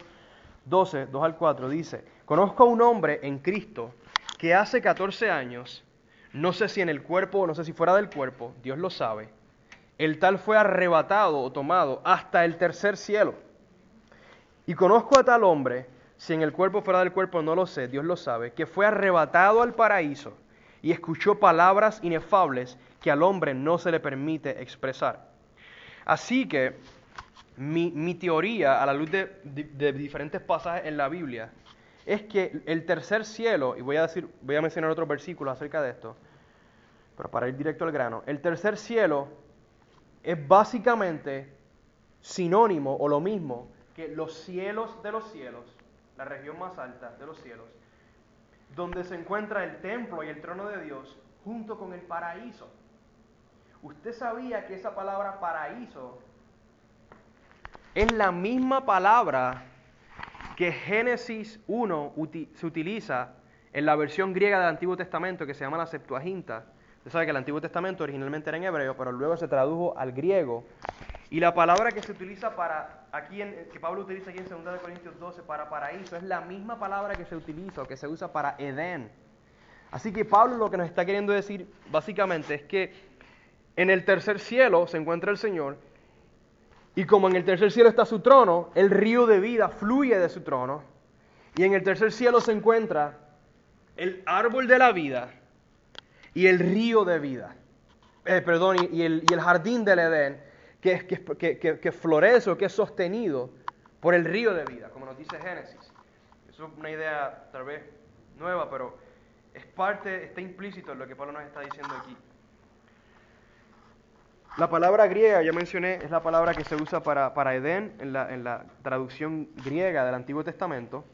12, 2 al 4 dice, conozco a un hombre en Cristo que hace 14 años, no sé si en el cuerpo o no sé si fuera del cuerpo, Dios lo sabe, el tal fue arrebatado o tomado hasta el tercer cielo. Y conozco a tal hombre, si en el cuerpo o fuera del cuerpo no lo sé, Dios lo sabe, que fue arrebatado al paraíso y escuchó palabras inefables que al hombre no se le permite expresar. Así que mi, teoría, a la luz de, de- de diferentes pasajes en la Biblia, es que el tercer cielo, y voy a, decir, voy a mencionar otros versículos acerca de esto, pero para ir directo al grano, el tercer cielo es básicamente sinónimo o lo mismo que los cielos de los cielos, la región más alta de los cielos, donde se encuentra el templo y el trono de Dios junto con el paraíso. ¿Usted sabía que esa palabra paraíso es la misma palabra que Génesis 1 uti- se utiliza en la versión griega del Antiguo Testamento que se llama la Septuaginta? Usted sabe que el Antiguo Testamento originalmente era en hebreo, pero luego se tradujo al griego. Y la palabra que se utiliza para, aquí en, que Pablo utiliza aquí en 2 de Corintios 12 para paraíso, es la misma palabra que se utiliza o que se usa para Edén. Así que Pablo lo que nos está queriendo decir básicamente es que en el tercer cielo se encuentra el Señor y como en el tercer cielo está su trono, el río de vida fluye de su trono y en el tercer cielo se encuentra el árbol de la vida y el río de vida. Eh, perdón, y el jardín del Edén que, que, que- que florece o que es sostenido por el río de vida, como nos dice Génesis. Eso es una idea tal vez nueva, pero es parte, está implícito en lo que Pablo nos está diciendo aquí. La palabra griega, ya mencioné, es la palabra que se usa para, para Edén en la, en la traducción griega del Antiguo Testamento.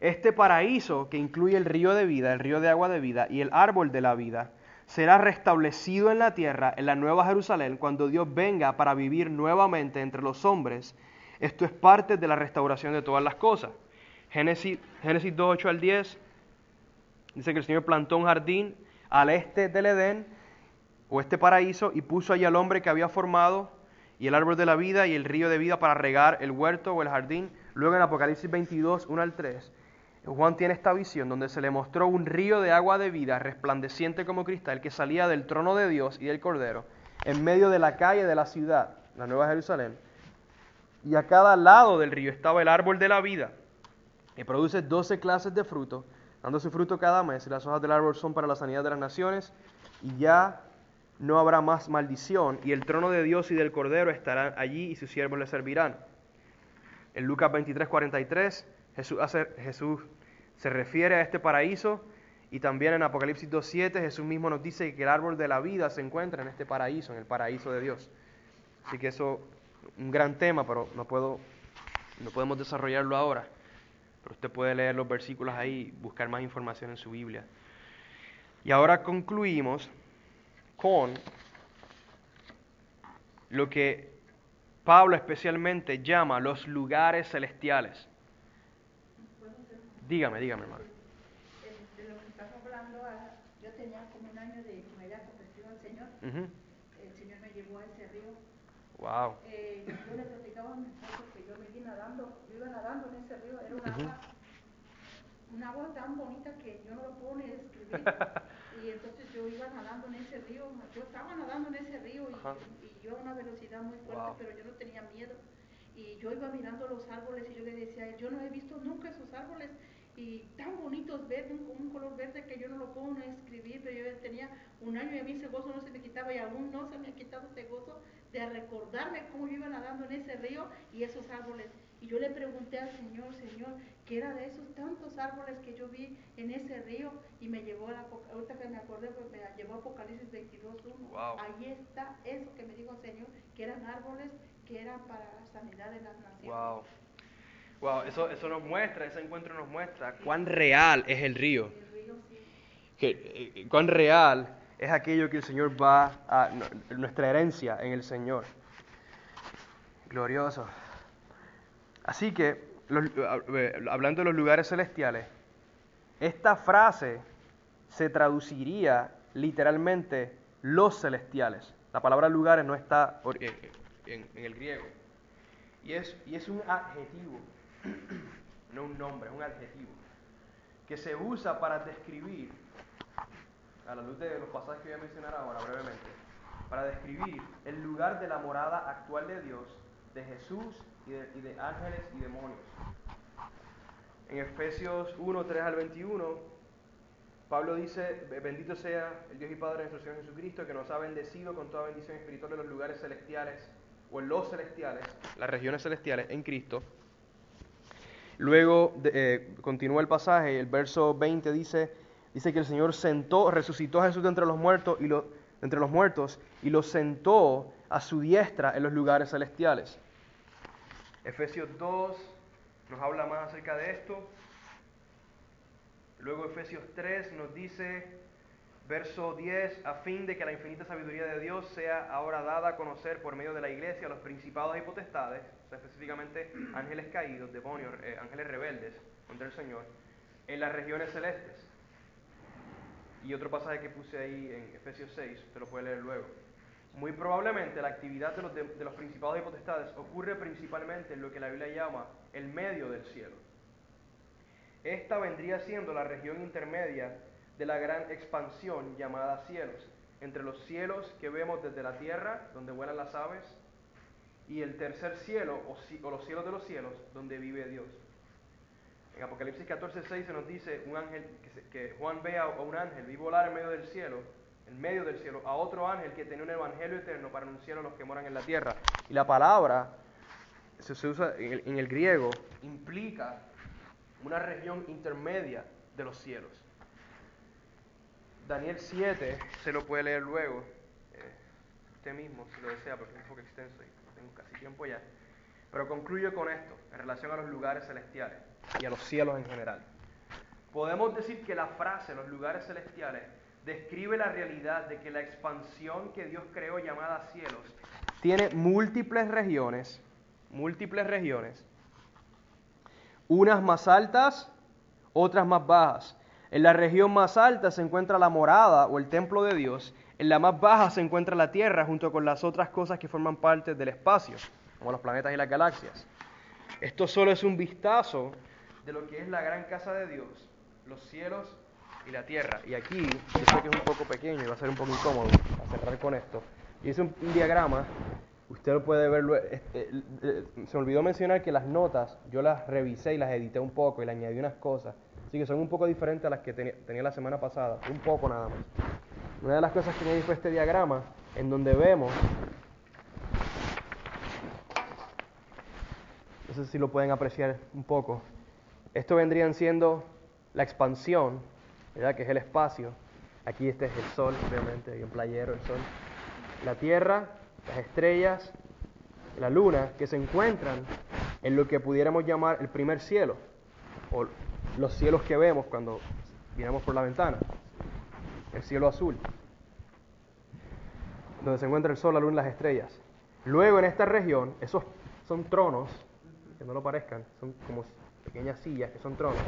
Este paraíso que incluye el río de vida, el río de agua de vida y el árbol de la vida, será restablecido en la tierra, en la nueva Jerusalén, cuando Dios venga para vivir nuevamente entre los hombres. Esto es parte de la restauración de todas las cosas. Génesis, Génesis 2, 8 al 10 dice que el Señor plantó un jardín al este del Edén, o este paraíso, y puso allí al hombre que había formado, y el árbol de la vida y el río de vida para regar el huerto o el jardín. Luego en Apocalipsis 22, 1 al 3, Juan tiene esta visión donde se le mostró un río de agua de vida resplandeciente como cristal que salía del trono de Dios y del Cordero en medio de la calle de la ciudad, la Nueva Jerusalén. Y a cada lado del río estaba el árbol de la vida, que produce doce clases de fruto, dando su fruto cada mes, y las hojas del árbol son para la sanidad de las naciones, y ya no habrá más maldición, y el trono de Dios y del Cordero estarán allí, y sus siervos le servirán. En Lucas 23, 43, Jesús, se refiere a este paraíso, y también en Apocalipsis 2.7 Jesús mismo nos dice que el árbol de la vida se encuentra en este paraíso, en el paraíso de Dios. Así que eso, un gran tema, pero no puedo, no podemos desarrollarlo ahora. Pero usted puede leer los versículos ahí buscar más información en su Biblia. Y ahora concluimos con lo que Pablo especialmente llama los lugares celestiales. Dígame, dígame, hermano. Eh, de lo que estamos hablando, ah, yo tenía como un año de que me había convertido al Señor. Ujú. El Señor me llevó a ese río. Wow. Eh, yo le platicaba a mi esposo que yo me vi nadando, yo iba nadando en ese río, era un Ujú. agua, un agua tan bonita que yo no lo puedo ni describir. y entonces yo iba nadando en ese río, yo estaba nadando en ese río y, Ajá. y yo a una velocidad muy fuerte, Wow. pero yo no tenía miedo. Y yo iba mirando los árboles y yo le decía, yo no he visto nunca esos árboles. Y tan bonitos verdes, con un color verde que yo no lo puedo escribir, pero yo tenía un año y a mí ese gozo no se me quitaba y aún no se me ha quitado ese gozo de recordarme cómo yo iba nadando en ese río y esos árboles. Y yo le pregunté al Señor, Señor, ¿qué era de esos tantos árboles que yo vi en ese río? Y me llevó, a, ahorita que me acordé, pues me llevó a Apocalipsis 22.1. Wow. Ahí está eso que me dijo el Señor, que eran árboles que eran para la sanidad de las naciones. Wow. Wow, eso, eso nos muestra, ese encuentro nos muestra cuán real es el río. Que, eh, cuán real es aquello que el Señor va a, nuestra herencia en el Señor. Glorioso. Así que, eh, hablando de los lugares celestiales, esta frase se traduciría literalmente los celestiales. La palabra lugares no está eh, en, en el griego. Y es, y es un adjetivo, no un nombre, es un adjetivo, que se usa para describir, a la luz de los pasajes que voy a mencionar ahora brevemente, para describir el lugar de la morada actual de Dios, de Jesús y de, y de ángeles y demonios. En Efesios 1, 3 al 21, Pablo dice, bendito sea el Dios y Padre de nuestro Señor Jesucristo, que nos ha bendecido con toda bendición espiritual en los lugares celestiales, o en los celestiales, las regiones celestiales, en Cristo. Luego eh, continúa el pasaje, el verso 20 dice, dice que el Señor sentó, resucitó a Jesús de entre los muertos y lo, entre los muertos y lo sentó a su diestra en los lugares celestiales. Efesios 2 nos habla más acerca de esto. Luego Efesios 3 nos dice, verso 10, a fin de que la infinita sabiduría de Dios sea ahora dada a conocer por medio de la iglesia a los principados y potestades, sea, específicamente ángeles caídos, demonios, eh, ángeles rebeldes contra el Señor, en las regiones celestes. Y otro pasaje que puse ahí en Efesios 6, usted lo puede leer luego. Muy probablemente la actividad de los, de, de los principados y potestades ocurre principalmente en lo que la Biblia llama el medio del cielo. Esta vendría siendo la región intermedia de la gran expansión llamada cielos, entre los cielos que vemos desde la tierra, donde vuelan las aves, y el tercer cielo, o, o los cielos de los cielos, donde vive Dios. En Apocalipsis 14:6 se nos dice un ángel que, Juan ve a, un ángel vi volar en medio del cielo, en medio del cielo, a otro ángel que tenía un evangelio eterno para anunciar a los que moran en la tierra. Y la palabra se, usa en el, en el griego implica una región intermedia de los cielos. Daniel 7 se lo puede leer luego, eh, usted mismo si lo desea, porque es un poco extenso casi tiempo ya. Pero concluyo con esto, en relación a los lugares celestiales y a los cielos en general. Podemos decir que la frase los lugares celestiales describe la realidad de que la expansión que Dios creó llamada cielos tiene múltiples regiones, múltiples regiones, unas más altas, otras más bajas. En la región más alta se encuentra la morada o el templo de Dios, en la más baja se encuentra la tierra junto con las otras cosas que forman parte del espacio, como los planetas y las galaxias. Esto solo es un vistazo de lo que es la gran casa de Dios, los cielos y la tierra. Y aquí, yo sé que es un poco pequeño y va a ser un poco incómodo a cerrar con esto. Y es un, un diagrama, usted lo puede ver. este, eh, eh, se olvidó mencionar que las notas yo las revisé y las edité un poco y le añadí unas cosas. Así que son un poco diferentes a las que tenía la semana pasada, un poco nada más. Una de las cosas que añadí fue este diagrama en donde vemos No sé si lo pueden apreciar un poco. Esto vendrían siendo la expansión, ¿verdad? Que es el espacio. Aquí este es el sol, obviamente, un playero, el sol. La tierra, las estrellas, la luna, que se encuentran en lo que pudiéramos llamar el primer cielo, o los cielos que vemos cuando miramos por la ventana, el cielo azul, donde se encuentra el sol, la luna y las estrellas. Luego en esta región, esos son tronos, que no lo parezcan, son como pequeñas sillas que son tronos,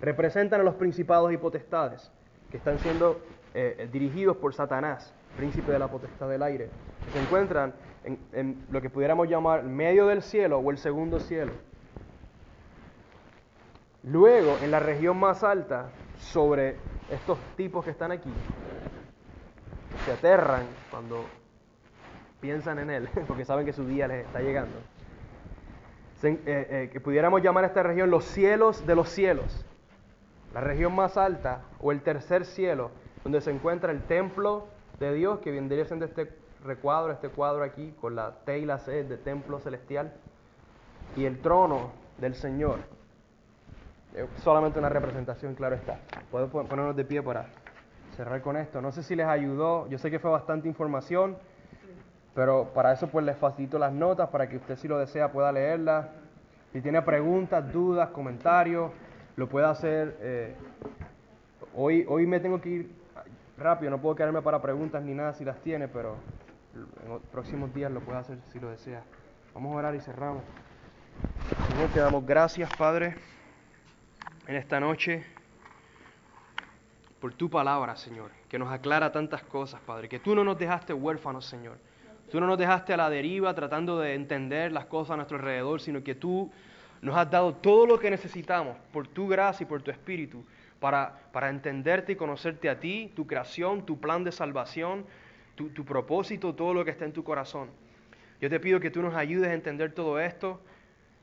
representan a los principados y potestades que están siendo eh, eh, dirigidos por Satanás, príncipe de la potestad del aire, que se encuentran en, en lo que pudiéramos llamar medio del cielo o el segundo cielo. Luego, en la región más alta, sobre estos tipos que están aquí, se aterran cuando piensan en él, porque saben que su día les está llegando. Eh, eh, que pudiéramos llamar a esta región los cielos de los cielos. la región más alta o el tercer cielo, donde se encuentra el templo de Dios, que vendría siendo este recuadro, este cuadro aquí, con la T y la C de templo celestial, y el trono del Señor. Es solamente una representación, claro está. Puedo ponernos de pie para cerrar con esto. No sé si les ayudó, yo sé que fue bastante información, pero para eso pues les facilito las notas para que usted si lo desea pueda leerlas. Si tiene preguntas, dudas, comentarios, lo puede hacer. eh, hoy, hoy me tengo que ir rápido, no puedo quedarme para preguntas ni nada si las tiene, pero en los próximos días lo puede hacer si lo desea. Vamos a orar y cerramos. Te damos gracias, Padre, en esta noche por tu palabra, Señor, que nos aclara tantas cosas, Padre, que tú no nos dejaste huérfanos, Señor. Tú no nos dejaste a la deriva tratando de entender las cosas a nuestro alrededor, sino que tú nos has dado todo lo que necesitamos por tu gracia y por tu espíritu para, para entenderte y conocerte a ti, tu creación, tu plan de salvación, tu, tu propósito, todo lo que está en tu corazón. Yo te pido que tú nos ayudes a entender todo esto,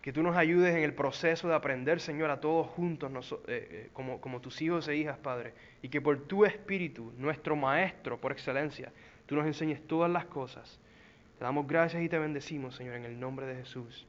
que tú nos ayudes en el proceso de aprender, Señor, a todos juntos, noso- eh, eh, como, como tus hijos e hijas, Padre, y que por tu espíritu, nuestro Maestro por excelencia, tú nos enseñes todas las cosas. Te damos gracias y te bendecimos, Señor, en el nombre de Jesús.